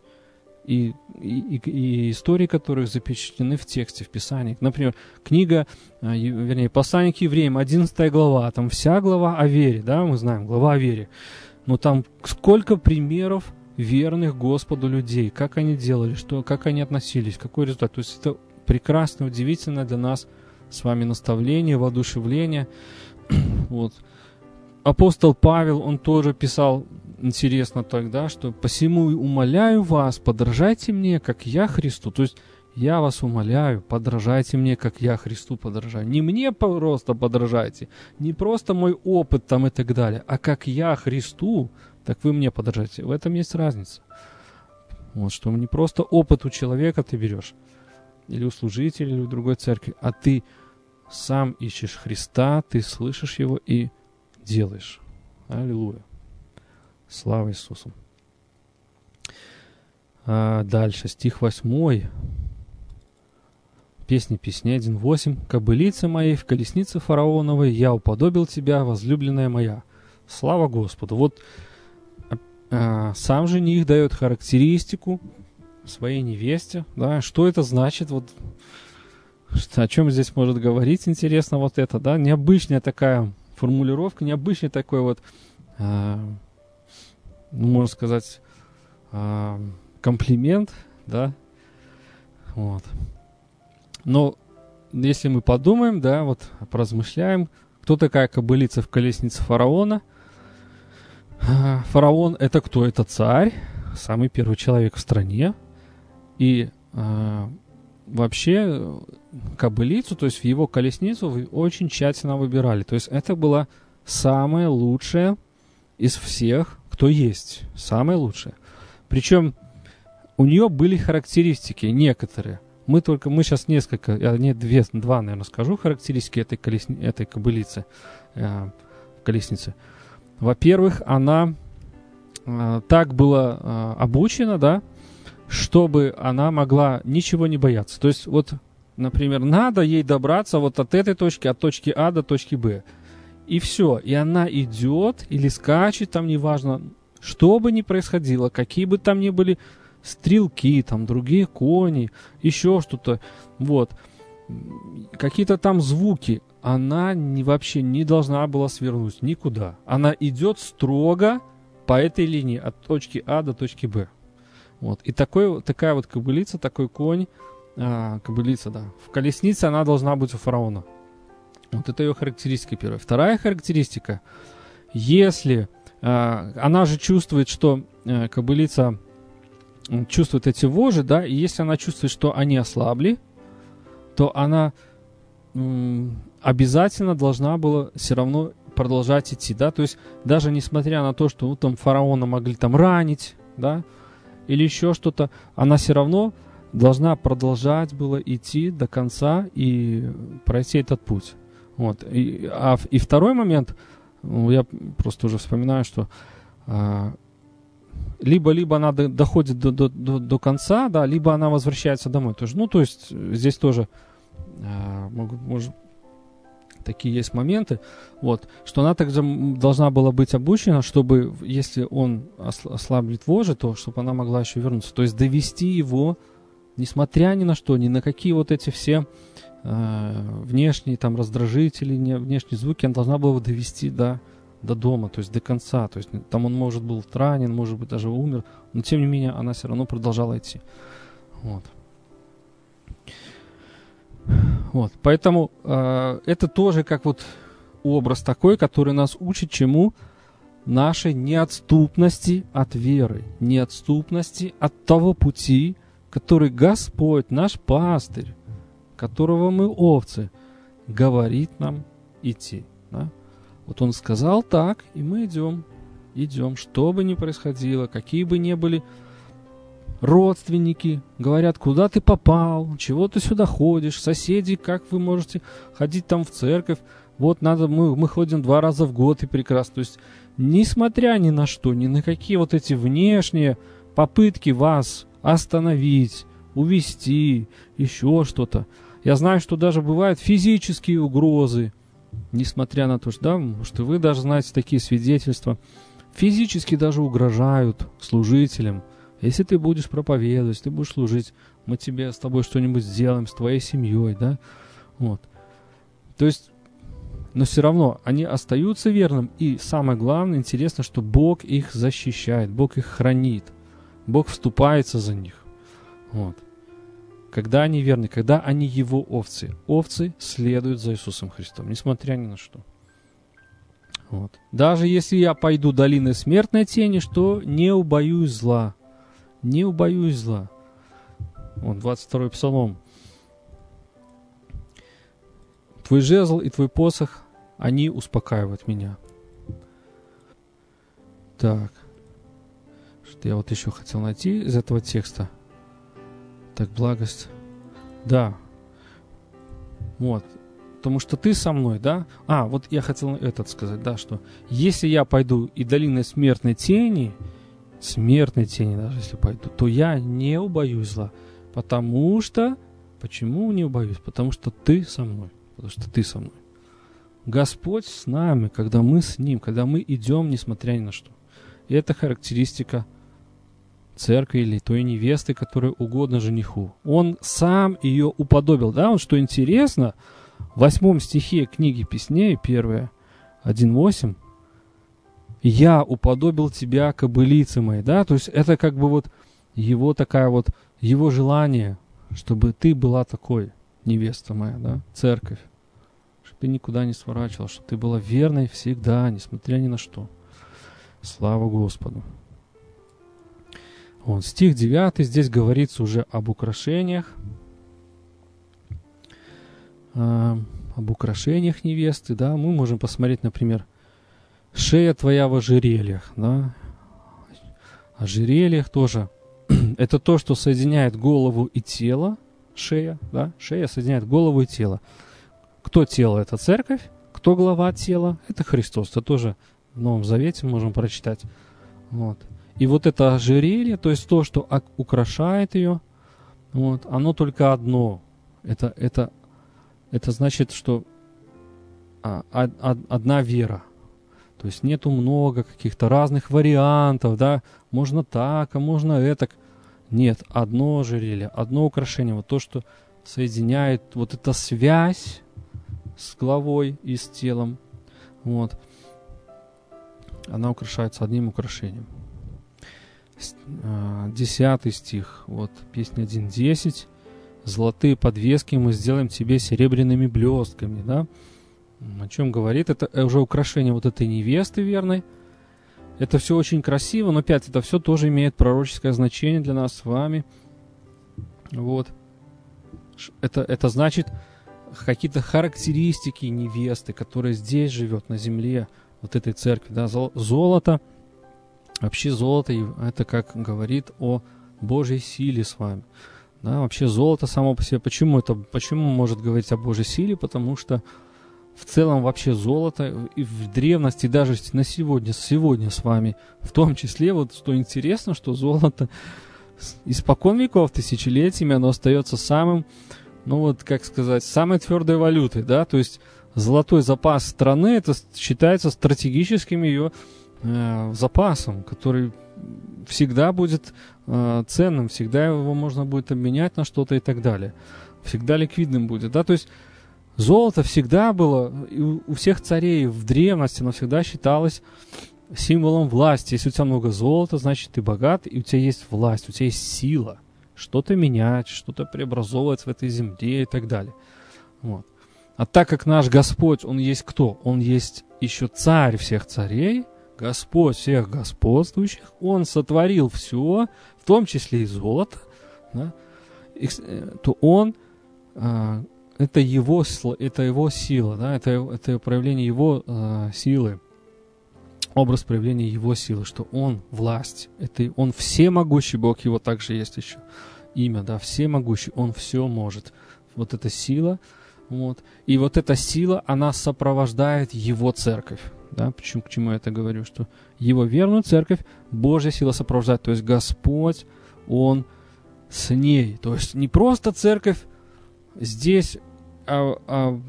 и, и, и истории которых запечатлены в тексте, в Писании. Например, книга, а, вернее, послание к евреям, 11 глава, там вся глава о вере, да, мы знаем, глава о вере. Но там сколько примеров верных Господу людей, как они делали, что, как они относились, какой результат. То есть это прекрасно, удивительно для нас с вами наставление, воодушевление. вот. Апостол Павел, он тоже писал интересно тогда, что «посему умоляю вас, подражайте мне, как я Христу». То есть я вас умоляю, подражайте мне, как я Христу подражаю. Не мне просто подражайте, не просто мой опыт там и так далее, а как я Христу, так вы мне подражайте. В этом есть разница. Вот, что не просто опыт у человека ты берешь, или у служителя, или у другой церкви, а ты сам ищешь Христа, ты слышишь Его и делаешь. Аллилуйя. Слава Иисусу. А дальше, стих 8. Песни песни 1.8. «Кобылице моей в колеснице фараоновой я уподобил тебя, возлюбленная моя». Слава Господу. Вот а, сам жених дает характеристику своей невесте. Да, что это значит? Вот что, о чем здесь может говорить, интересно, вот это, да, необычная такая формулировка, необычный такой вот, а, ну, можно сказать, а, комплимент, да, вот. Но если мы подумаем, да, вот поразмышляем, кто такая кобылица в колеснице фараона? А, фараон это кто? Это царь, самый первый человек в стране. И э, вообще кобылицу, то есть в его колесницу очень тщательно выбирали. То есть это была самая лучшая из всех, кто есть. Самая лучшая. Причем у нее были характеристики некоторые – мы только, мы сейчас несколько, я не две, два, наверное, скажу характеристики этой, колесни, этой кобылицы, э, колесницы. Во-первых, она э, так была э, обучена, да, чтобы она могла ничего не бояться. То есть вот, например, надо ей добраться вот от этой точки, от точки А до точки Б. И все. И она идет или скачет, там неважно, что бы ни происходило, какие бы там ни были стрелки, там другие кони, еще что-то, вот, какие-то там звуки, она не, вообще не должна была свернуть никуда. Она идет строго по этой линии от точки А до точки Б. Вот. И такой, такая вот кобылица, такой конь, а, кобылица, да, в колеснице она должна быть у фараона. Вот это ее характеристика первая. Вторая характеристика, если а, она же чувствует, что а, кобылица чувствует эти вожи, да, и если она чувствует, что они ослабли, то она обязательно должна была все равно продолжать идти, да, то есть даже несмотря на то, что ну, там фараона могли там ранить, да, или еще что-то, она все равно должна продолжать было идти до конца и пройти этот путь. Вот. И, а, и второй момент, ну, я просто уже вспоминаю, что а, либо-либо она до, доходит до, до, до, до конца, да, либо она возвращается домой тоже. Ну, то есть э, здесь тоже э, могут, может, такие есть моменты, вот, что она также должна была быть обучена, чтобы, если он ослаблит вожжи, то чтобы она могла еще вернуться. То есть довести его, несмотря ни на что, ни на какие вот эти все э, внешние там раздражители, не, внешние звуки, она должна была его довести до до дома, то есть до конца. То есть там он, может, был ранен, может быть, даже умер, но тем не менее она все равно продолжала идти. Вот. Вот, поэтому э, это тоже как вот образ такой, который нас учит чему? Нашей неотступности от веры, неотступности от того пути, который Господь, наш пастырь, которого мы овцы, говорит нам идти. Да? Вот он сказал так, и мы идем, идем, что бы ни происходило, какие бы ни были родственники, говорят, куда ты попал, чего ты сюда ходишь, соседи, как вы можете ходить там в церковь, вот надо, мы, мы ходим два раза в год и прекрасно. То есть, несмотря ни на что, ни на какие вот эти внешние попытки вас остановить, увести, еще что-то. Я знаю, что даже бывают физические угрозы, несмотря на то, что, да, что вы даже знаете такие свидетельства, физически даже угрожают служителям. Если ты будешь проповедовать, ты будешь служить, мы тебе с тобой что-нибудь сделаем, с твоей семьей, да, вот. То есть но все равно они остаются верным, и самое главное, интересно, что Бог их защищает, Бог их хранит, Бог вступается за них. Вот. Когда они верны, когда они Его овцы. Овцы следуют за Иисусом Христом, несмотря ни на что. Вот. Даже если я пойду долиной смертной тени, что не убоюсь зла. Не убоюсь зла. Вот 22 псалом. Твой жезл и твой посох, они успокаивают меня. Так. Что я вот еще хотел найти из этого текста. Так, благость. Да. Вот. Потому что ты со мной, да? А, вот я хотел этот сказать, да, что если я пойду и долиной смертной тени, смертной тени даже если пойду, то я не убоюсь зла. Потому что... Почему не убоюсь? Потому что ты со мной. Потому что ты со мной. Господь с нами, когда мы с Ним, когда мы идем, несмотря ни на что. И это характеристика церкви или той невесты, которая угодно жениху. Он сам ее уподобил. Да, вот что интересно, в восьмом стихе книги Песней, первое, 1.8, «Я уподобил тебя кобылице моей». Да, то есть это как бы вот его такая вот, его желание, чтобы ты была такой, невеста моя, да, церковь. Чтобы ты никуда не сворачивала, чтобы ты была верной всегда, несмотря ни на что. Слава Господу. Вот, стих 9, здесь говорится уже об украшениях, э, об украшениях невесты, да, мы можем посмотреть, например, шея твоя в ожерельях, да, ожерельях тоже, это то, что соединяет голову и тело, шея, да, шея соединяет голову и тело. Кто тело? Это церковь, кто глава тела? Это Христос, это тоже в Новом Завете можем прочитать, вот, и вот это ожерелье, то есть то, что украшает ее, вот, оно только одно. Это, это, это значит, что а, а, одна вера. То есть нету много каких-то разных вариантов, да, можно так, а можно это. Нет, одно ожерелье, одно украшение, вот то, что соединяет вот эта связь с головой и с телом, вот, она украшается одним украшением. 10 стих, вот песня 1.10. Золотые подвески мы сделаем тебе серебряными блестками, да? О чем говорит? Это уже украшение вот этой невесты верной. Это все очень красиво, но опять это все тоже имеет пророческое значение для нас с вами. Вот. Это, это значит какие-то характеристики невесты, которая здесь живет, на земле, вот этой церкви. Да? Золото – Вообще золото, это как говорит о Божьей силе с вами. Да, вообще золото само по себе, почему это, почему может говорить о Божьей силе? Потому что в целом вообще золото и в древности, даже на сегодня, сегодня с вами, в том числе, вот что интересно, что золото испокон веков, тысячелетиями, оно остается самым, ну вот, как сказать, самой твердой валютой, да, то есть золотой запас страны, это считается стратегическим ее э, запасом, который всегда будет э, ценным, всегда его можно будет обменять на что-то и так далее. Всегда ликвидным будет, да, то есть золото всегда было, у, всех царей в древности оно всегда считалось символом власти. Если у тебя много золота, значит ты богат, и у тебя есть власть, у тебя есть сила что-то менять, что-то преобразовывать в этой земле и так далее. Вот. А так как наш Господь, Он есть кто? Он есть еще царь всех царей, Господь всех господствующих, Он сотворил все, в том числе и золото, да, э, то Он, а, это, его, это Его сила, да, это, это проявление Его а, силы, образ проявления Его силы, что Он власть, это Он всемогущий Бог, Его также есть еще имя, да, всемогущий, Он все может. Вот эта сила, вот. И вот эта сила, она сопровождает Его церковь. Да? Почему, к чему я это говорю? Что его верную церковь Божья сила сопровождает. То есть Господь, Он с ней. То есть не просто церковь здесь, а, а,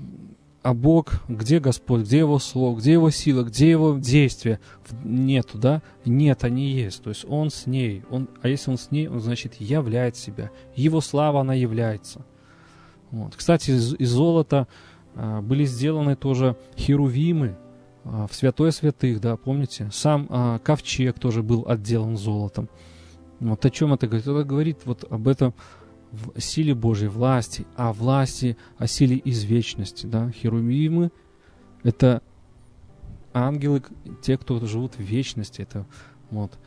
а Бог, где Господь, где Его Слово, где Его сила, где Его действие. Нету, да? Нет, они есть. То есть Он с ней. Он, а если Он с ней, Он, значит, являет себя. Его слава, она является. Вот. Кстати, из, из золота а, были сделаны тоже херувимы а, в святой святых, да, помните? Сам а, ковчег тоже был отделан золотом. Вот о чем это говорит? Это говорит вот об этом в силе Божьей власти, о власти, о силе извечности, да. Херувимы — это ангелы, те, кто живут в вечности, это вот.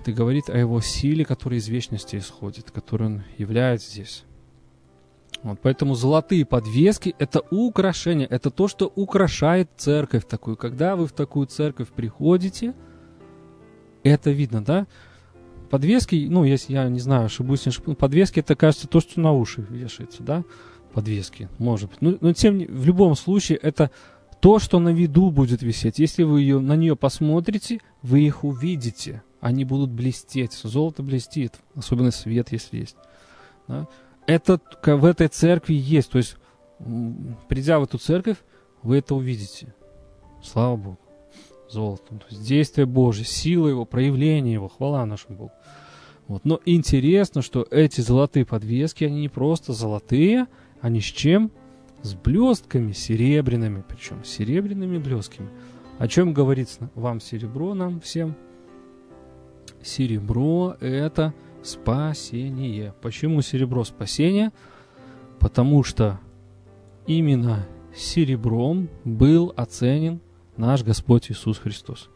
Это говорит о его силе, которая из вечности исходит, которой он является здесь. Вот, поэтому золотые подвески – это украшение, это то, что украшает церковь такую. Когда вы в такую церковь приходите, это видно, да? Подвески, ну, если я не знаю, ошибусь, не ошибусь, подвески – это, кажется, то, что на уши вешается, да? Подвески, может быть. Но, но тем, в любом случае, это то, что на виду будет висеть. Если вы ее, на нее посмотрите, вы их увидите. Они будут блестеть. Золото блестит, особенно свет, если есть. Да? это в этой церкви есть. То есть, придя в эту церковь, вы это увидите. Слава Богу. Золотом. То есть действие Божье, сила Его, проявление Его, хвала нашему Богу. Вот. Но интересно, что эти золотые подвески, они не просто золотые, они с чем? С блестками серебряными, причем серебряными блестками. О чем говорит вам серебро, нам всем? Серебро – это спасение. Почему серебро спасение? Потому что именно серебром был оценен наш Господь Иисус Христос.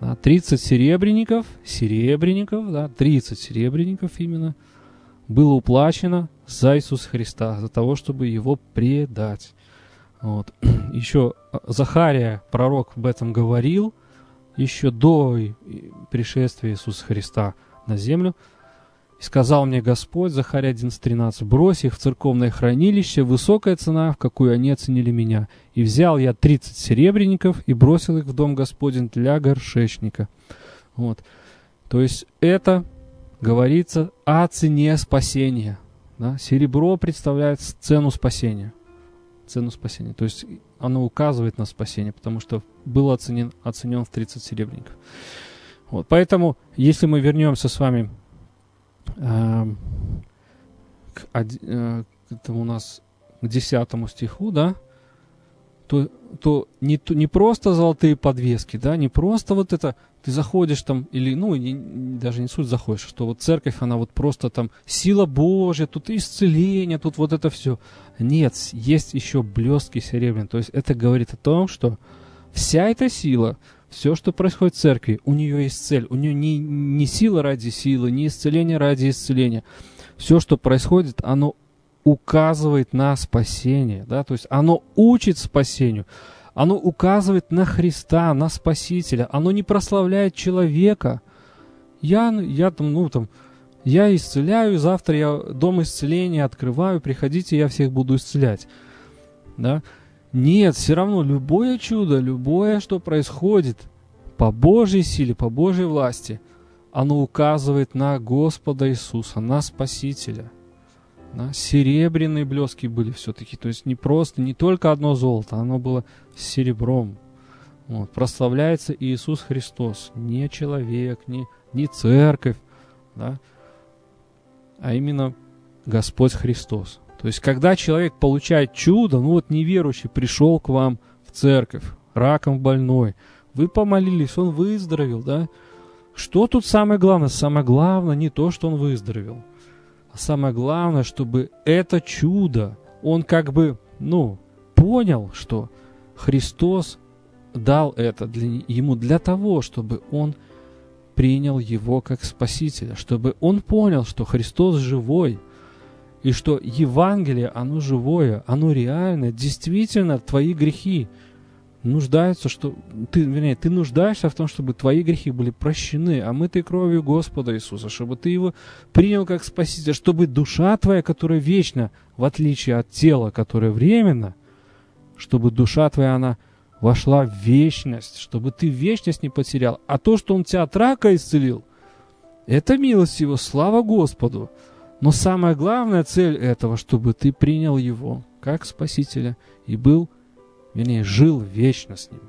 Да, 30 серебряников, серебряников, да, 30 серебряников именно, было уплачено за Иисуса Христа, за того, чтобы его предать. Вот. Еще Захария, пророк, об этом говорил, еще до пришествия Иисуса Христа на землю – и сказал мне Господь, Захария 11.13, брось их в церковное хранилище, высокая цена, в какую они оценили меня. И взял я 30 серебряников и бросил их в дом Господень для горшечника. Вот. То есть это говорится о цене спасения. Да? Серебро представляет цену спасения. Цену спасения. То есть оно указывает на спасение, потому что был оценен, оценен в 30 серебряников. Вот. Поэтому, если мы вернемся с вами к, э, к этому у нас к десятому стиху, да, то, то, не, то не просто золотые подвески, да, не просто вот это, ты заходишь там, или, ну, не, даже не суть заходишь, что вот церковь, она вот просто там сила Божья, тут исцеление, тут вот это все. Нет, есть еще блестки серебряные. То есть это говорит о том, что вся эта сила, все, что происходит в церкви, у нее есть цель. У нее не, не сила ради силы, не исцеление ради исцеления. Все, что происходит, оно указывает на спасение. Да? То есть оно учит спасению. Оно указывает на Христа, на Спасителя. Оно не прославляет человека. Я, я там, ну там, я исцеляю, завтра я дом исцеления открываю, приходите, я всех буду исцелять. Да? Нет, все равно любое чудо, любое, что происходит по Божьей силе, по Божьей власти, оно указывает на Господа Иисуса, на Спасителя. Да? Серебряные блески были все-таки, то есть не просто, не только одно золото, оно было серебром. Вот. Прославляется Иисус Христос, не человек, не, не церковь, да? а именно Господь Христос. То есть, когда человек получает чудо, ну вот неверующий пришел к вам в церковь, раком больной, вы помолились, он выздоровел, да? Что тут самое главное? Самое главное не то, что он выздоровел, а самое главное, чтобы это чудо, он как бы, ну, понял, что Христос дал это для, ему для того, чтобы он принял его как Спасителя, чтобы он понял, что Христос живой – и что Евангелие, оно живое, оно реальное, действительно твои грехи нуждаются, что ты, вернее, ты нуждаешься в том, чтобы твои грехи были прощены, а омытой кровью Господа Иисуса, чтобы ты его принял как Спасителя, чтобы душа твоя, которая вечна, в отличие от тела, которое временно, чтобы душа твоя, она вошла в вечность, чтобы ты вечность не потерял. А то, что Он тебя от рака исцелил, это милость Его, слава Господу. Но самая главная цель этого, чтобы ты принял Его как Спасителя и был, вернее, жил вечно с Ним.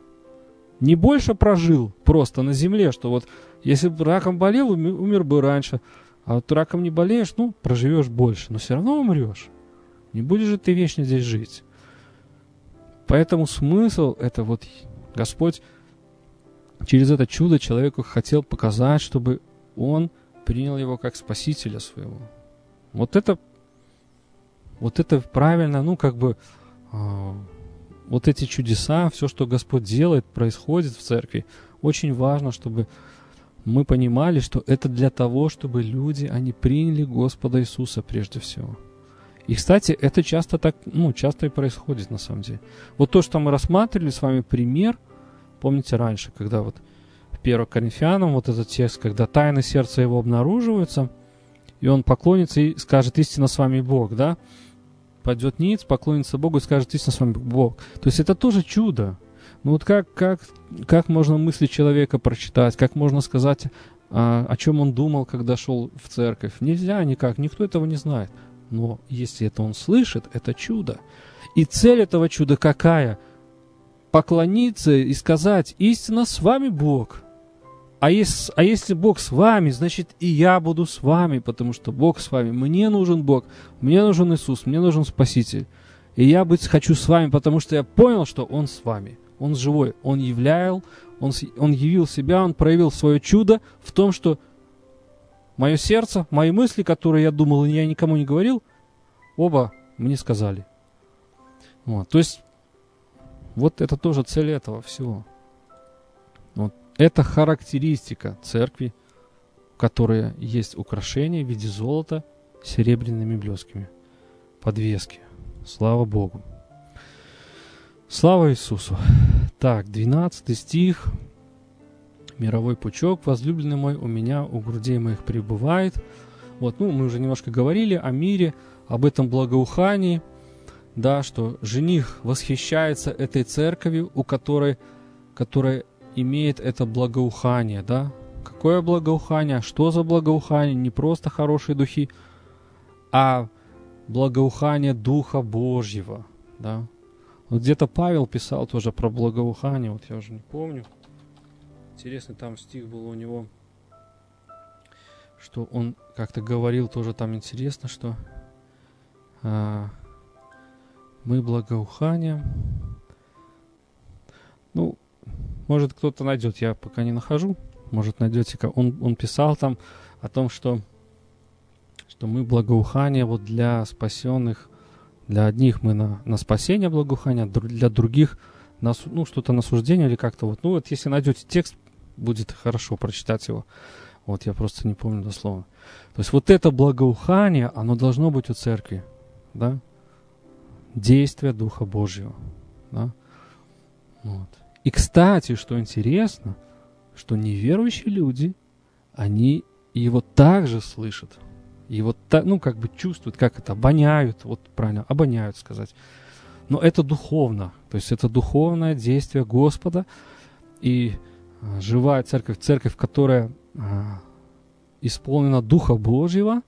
Не больше прожил просто на земле, что вот если бы раком болел, умер бы раньше, а вот раком не болеешь, ну, проживешь больше, но все равно умрешь. Не будешь же ты вечно здесь жить. Поэтому смысл это вот Господь через это чудо человеку хотел показать, чтобы он принял его как спасителя своего. Вот это, вот это правильно, ну как бы э, вот эти чудеса, все, что Господь делает, происходит в церкви, очень важно, чтобы мы понимали, что это для того, чтобы люди, они приняли Господа Иисуса прежде всего. И, кстати, это часто так, ну, часто и происходит на самом деле. Вот то, что мы рассматривали с вами пример, помните раньше, когда вот в 1 Коринфянам вот этот текст, когда тайны сердца его обнаруживаются, и он поклонится и скажет, истинно с вами Бог, да? Пойдет ниц, поклонится Богу и скажет, истинно с вами Бог. То есть это тоже чудо. Ну вот как, как, как можно мысли человека прочитать, как можно сказать, а, о чем он думал, когда шел в церковь? Нельзя никак, никто этого не знает. Но если это он слышит, это чудо. И цель этого чуда какая? Поклониться и сказать, истинно с вами Бог. А если, а если Бог с вами, значит и я буду с вами, потому что Бог с вами. Мне нужен Бог, мне нужен Иисус, мне нужен Спаситель. И я быть хочу с вами, потому что я понял, что Он с вами. Он живой, Он являл, Он, он явил себя, Он проявил свое чудо в том, что Мое сердце, мои мысли, которые я думал и я никому не говорил, оба мне сказали. Вот. То есть, вот это тоже цель этого всего. Это характеристика церкви, в которой есть украшения в виде золота серебряными блесками, подвески. Слава Богу. Слава Иисусу. Так, 12 стих мировой пучок, возлюбленный мой, у меня у грудей моих пребывает. Вот, ну, мы уже немножко говорили о мире, об этом благоухании, да, что жених восхищается этой церковью, у которой, которая имеет это благоухание, да. Какое благоухание? Что за благоухание? Не просто хорошие духи, а благоухание Духа Божьего, да. Вот где-то Павел писал тоже про благоухание, вот я уже не помню. Интересный там стих был у него, что он как-то говорил тоже там интересно, что а, мы благоухание. Может кто-то найдет, я пока не нахожу. Может найдете, он, он писал там о том, что, что мы благоухание вот для спасенных, для одних мы на, на спасение благоухания, для других на, ну, что-то на суждение или как-то вот. Ну вот если найдете текст, будет хорошо прочитать его. Вот я просто не помню дословно. То есть вот это благоухание, оно должно быть у церкви, да? Действие Духа Божьего, да? Вот. И, кстати, что интересно, что неверующие люди, они его также слышат. Его, так, ну, как бы чувствуют, как это, обоняют, вот правильно, обоняют сказать. Но это духовно, то есть это духовное действие Господа. И а, живая церковь, церковь, которая а, исполнена Духа Божьего,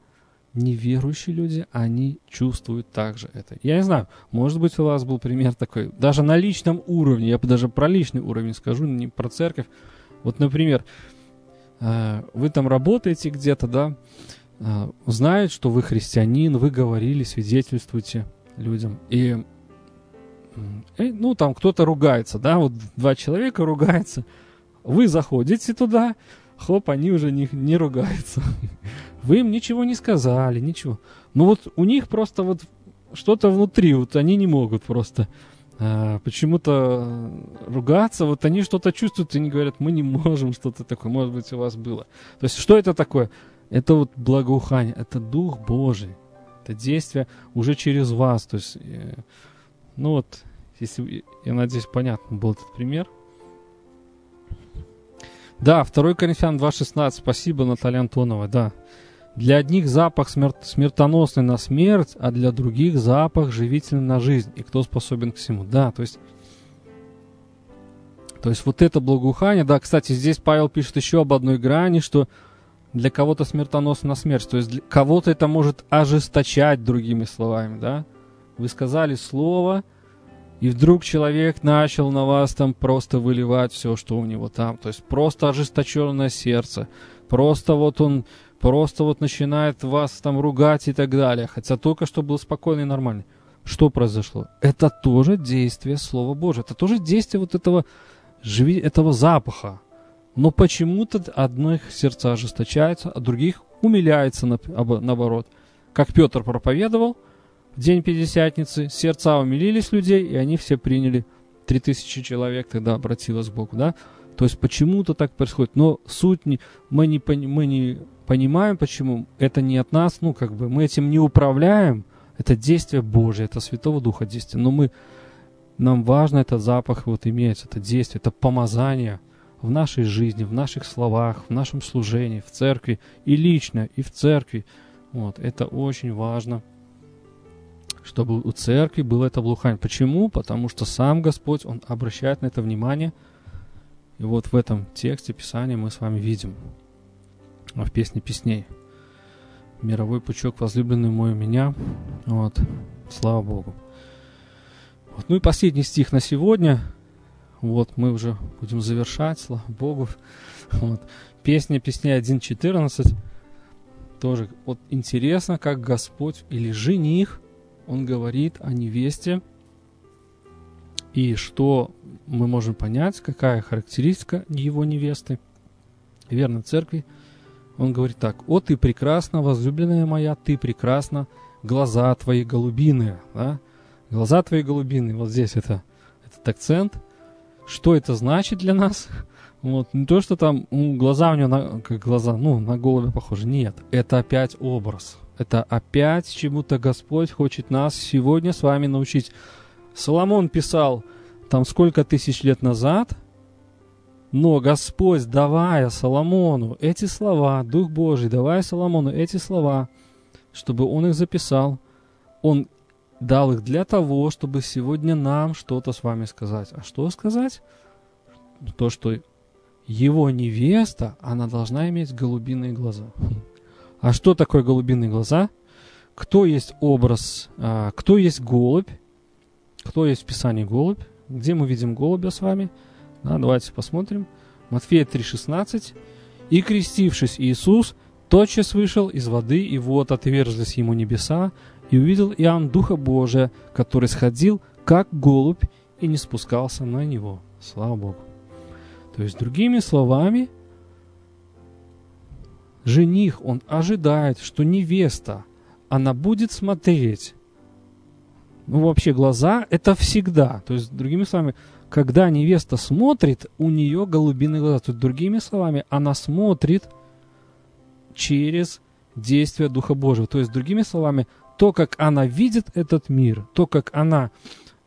неверующие люди, они чувствуют также это. Я не знаю, может быть, у вас был пример такой, даже на личном уровне, я даже про личный уровень скажу, не про церковь. Вот, например, а, вы там работаете где-то, да, знают, что вы христианин, вы говорили, свидетельствуете людям, и, и ну, там кто-то ругается, да, вот два человека ругаются, вы заходите туда, хоп, они уже не, не ругаются. Вы им ничего не сказали, ничего. Но вот у них просто вот что-то внутри, вот они не могут просто а, почему-то ругаться, вот они что-то чувствуют, и они говорят, мы не можем что-то такое, может быть, у вас было. То есть, что это такое? Это вот благоухание, это Дух Божий, это действие уже через вас. То есть, э, ну вот, если, я надеюсь, понятно был этот пример. Да, 2 Коринфян 2.16. Спасибо, Наталья Антонова, да. Для одних запах смер- смертоносный на смерть, а для других запах живительный на жизнь. И кто способен к всему? Да, то есть... То есть вот это благоухание, да, кстати, здесь Павел пишет еще об одной грани, что для кого-то смертоносна смерть. То есть кого-то это может ожесточать, другими словами, да. Вы сказали слово, и вдруг человек начал на вас там просто выливать все, что у него там. То есть просто ожесточенное сердце. Просто вот он, просто вот начинает вас там ругать и так далее. Хотя только что был спокойный и нормальный. что произошло? Это тоже действие Слова Божьего. Это тоже действие вот этого, этого запаха. Но почему-то одних сердца ожесточаются, а других умиляется наоборот. Как Петр проповедовал в день Пятидесятницы, сердца умилились людей, и они все приняли. Три тысячи человек тогда обратилось к Богу, да? То есть почему-то так происходит. Но суть не, мы, не, мы не понимаем, почему. Это не от нас, ну как бы мы этим не управляем. Это действие Божье, это Святого Духа действие. Но мы, нам важно этот запах вот иметь, это действие, это помазание в нашей жизни, в наших словах, в нашем служении, в церкви и лично, и в церкви. Вот, это очень важно, чтобы у церкви было это благоухание. Почему? Потому что сам Господь, Он обращает на это внимание – и вот в этом тексте Писания мы с вами видим, а в песне песней, мировой пучок возлюбленный мой у меня, вот, слава Богу. Вот. Ну и последний стих на сегодня, вот мы уже будем завершать, слава Богу. Вот. Песня песней 1.14, тоже вот интересно, как Господь или жених, он говорит о невесте, и что мы можем понять, какая характеристика его невесты. Верно, церкви. Он говорит так. «О, ты прекрасна, возлюбленная моя, ты прекрасна, глаза твои голубиные». Да? Глаза твои голубиные. Вот здесь это, этот акцент. Что это значит для нас? Вот, не то, что там ну, глаза у него на, как глаза, ну, на голубя похожи. Нет, это опять образ. Это опять чему-то Господь хочет нас сегодня с вами научить. Соломон писал – там сколько тысяч лет назад, но Господь, давая Соломону эти слова, Дух Божий, давая Соломону эти слова, чтобы он их записал, он дал их для того, чтобы сегодня нам что-то с вами сказать. А что сказать? То, что его невеста, она должна иметь голубиные глаза. А что такое голубиные глаза? Кто есть образ, а, кто есть голубь? Кто есть в Писании голубь? Где мы видим голубя с вами? Да, давайте посмотрим. Матфея 3,16. «И крестившись Иисус, тотчас вышел из воды, и вот отверзлись ему небеса, и увидел Иоанн Духа Божия, который сходил, как голубь, и не спускался на него». Слава Богу. То есть, другими словами, жених, он ожидает, что невеста, она будет смотреть ну, вообще глаза – это всегда. То есть, другими словами, когда невеста смотрит, у нее голубиные глаза. То есть, другими словами, она смотрит через действие Духа Божьего. То есть, другими словами, то, как она видит этот мир, то, как она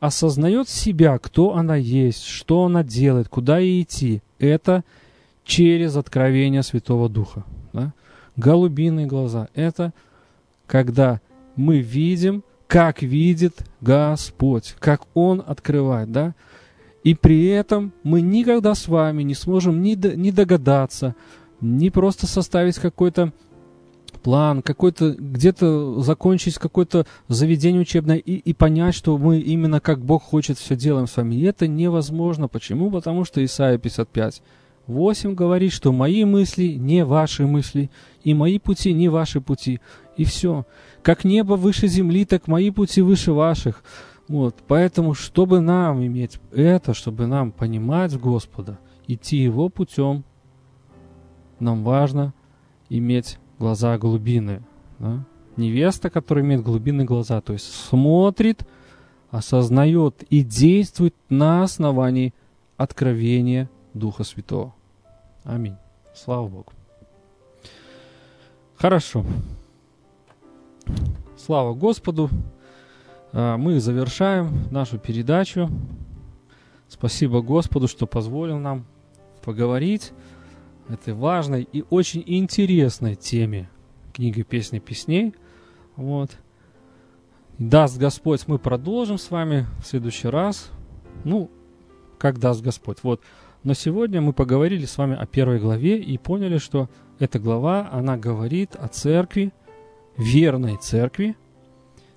осознает себя, кто она есть, что она делает, куда ей идти, это через откровение Святого Духа. Да? Голубиные глаза – это когда мы видим как видит Господь, как Он открывает, да? И при этом мы никогда с вами не сможем ни, до, ни догадаться, ни просто составить какой-то план, какой-то где-то закончить какое-то заведение учебное и, и понять, что мы именно как Бог хочет все делаем с вами. И это невозможно. Почему? Потому что Исайя 55, 8 говорит, что мои мысли не ваши мысли, и мои пути не ваши пути. И все. Как небо выше земли, так мои пути выше ваших. Вот. Поэтому, чтобы нам иметь это, чтобы нам понимать Господа, идти Его путем, нам важно иметь глаза голубины. Да? Невеста, которая имеет глубинные глаза, то есть смотрит, осознает и действует на основании откровения Духа Святого. Аминь. Слава Богу. Хорошо. Слава Господу. А, мы завершаем нашу передачу. Спасибо Господу, что позволил нам поговорить этой важной и очень интересной теме книги «Песни песней». Вот. Даст Господь, мы продолжим с вами в следующий раз. Ну, как даст Господь. Вот. Но сегодня мы поговорили с вами о первой главе и поняли, что эта глава, она говорит о церкви, верной церкви,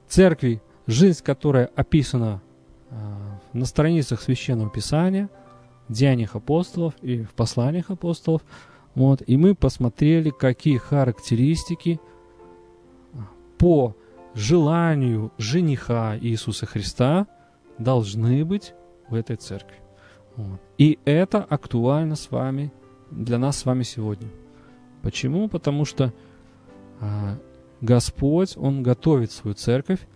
церкви, жизнь которая описана э, на страницах Священного Писания, в Деяниях апостолов и в посланиях апостолов. Вот, и мы посмотрели, какие характеристики по желанию жениха Иисуса Христа должны быть в этой церкви. Вот. И это актуально с вами, для нас с вами сегодня. Почему? Потому что а, Господь, Он готовит свою церковь.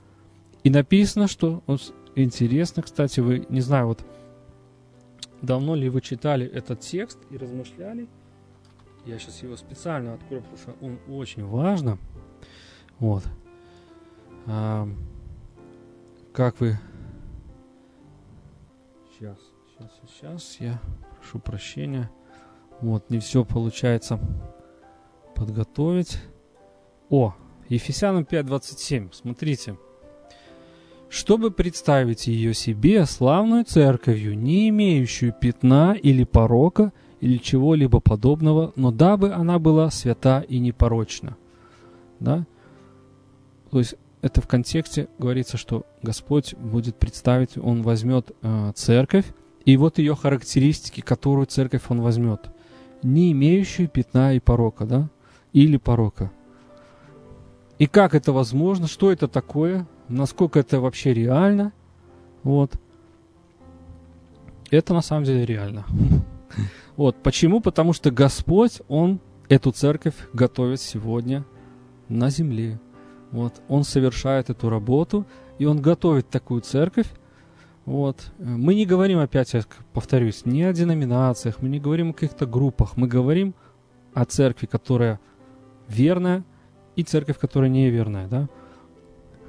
И написано, что вот, интересно, кстати, вы, не знаю, вот давно ли вы читали этот текст и размышляли. Я сейчас его специально открою, потому что он очень важно. Вот. А, как вы... Сейчас, сейчас, сейчас, я прошу прощения. Вот, не все получается подготовить. О, Ефесянам 5.27, смотрите. Чтобы представить ее себе славную церковью, не имеющую пятна или порока, или чего-либо подобного, но дабы она была свята и непорочна. Да? То есть это в контексте говорится, что Господь будет представить, Он возьмет э, церковь, и вот ее характеристики, которую церковь Он возьмет, не имеющую пятна и порока, да, или порока. И как это возможно, что это такое, насколько это вообще реально, вот. Это на самом деле реально. Вот, почему? Потому что Господь, Он эту церковь готовит сегодня на земле. Вот, он совершает эту работу, и он готовит такую церковь. Вот. Мы не говорим, опять я повторюсь, не о деноминациях, мы не говорим о каких-то группах, мы говорим о церкви, которая верная, и церковь, которая неверная, да?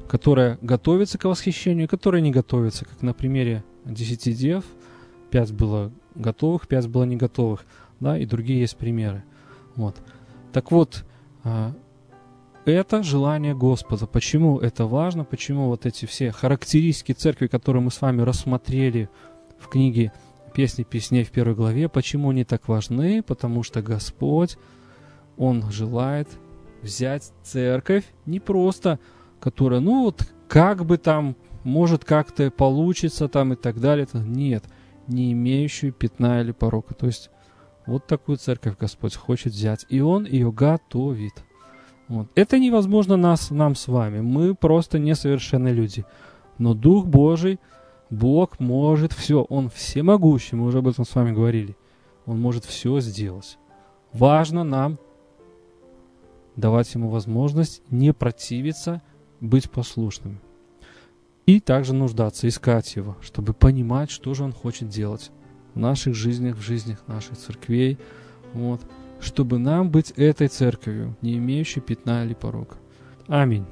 которая готовится к восхищению, которая не готовится, как на примере десяти дев, пять было готовых, пять было не готовых, да, и другие есть примеры. Вот. Так вот, а, это желание Господа. Почему это важно? Почему вот эти все характеристики церкви, которые мы с вами рассмотрели в книге «Песни песней» в первой главе, почему они так важны? Потому что Господь, Он желает взять церковь не просто, которая, ну вот, как бы там, может как-то получится там и так далее. Нет, не имеющую пятна или порока. То есть вот такую церковь Господь хочет взять, и Он ее готовит. Вот. Это невозможно нас, нам с вами. Мы просто несовершенные люди. Но Дух Божий, Бог может все. Он всемогущий, мы уже об этом с вами говорили. Он может все сделать. Важно нам давать ему возможность не противиться, быть послушными. И также нуждаться, искать его, чтобы понимать, что же он хочет делать в наших жизнях, в жизнях наших церквей. Вот чтобы нам быть этой церковью, не имеющей пятна или порока. Аминь.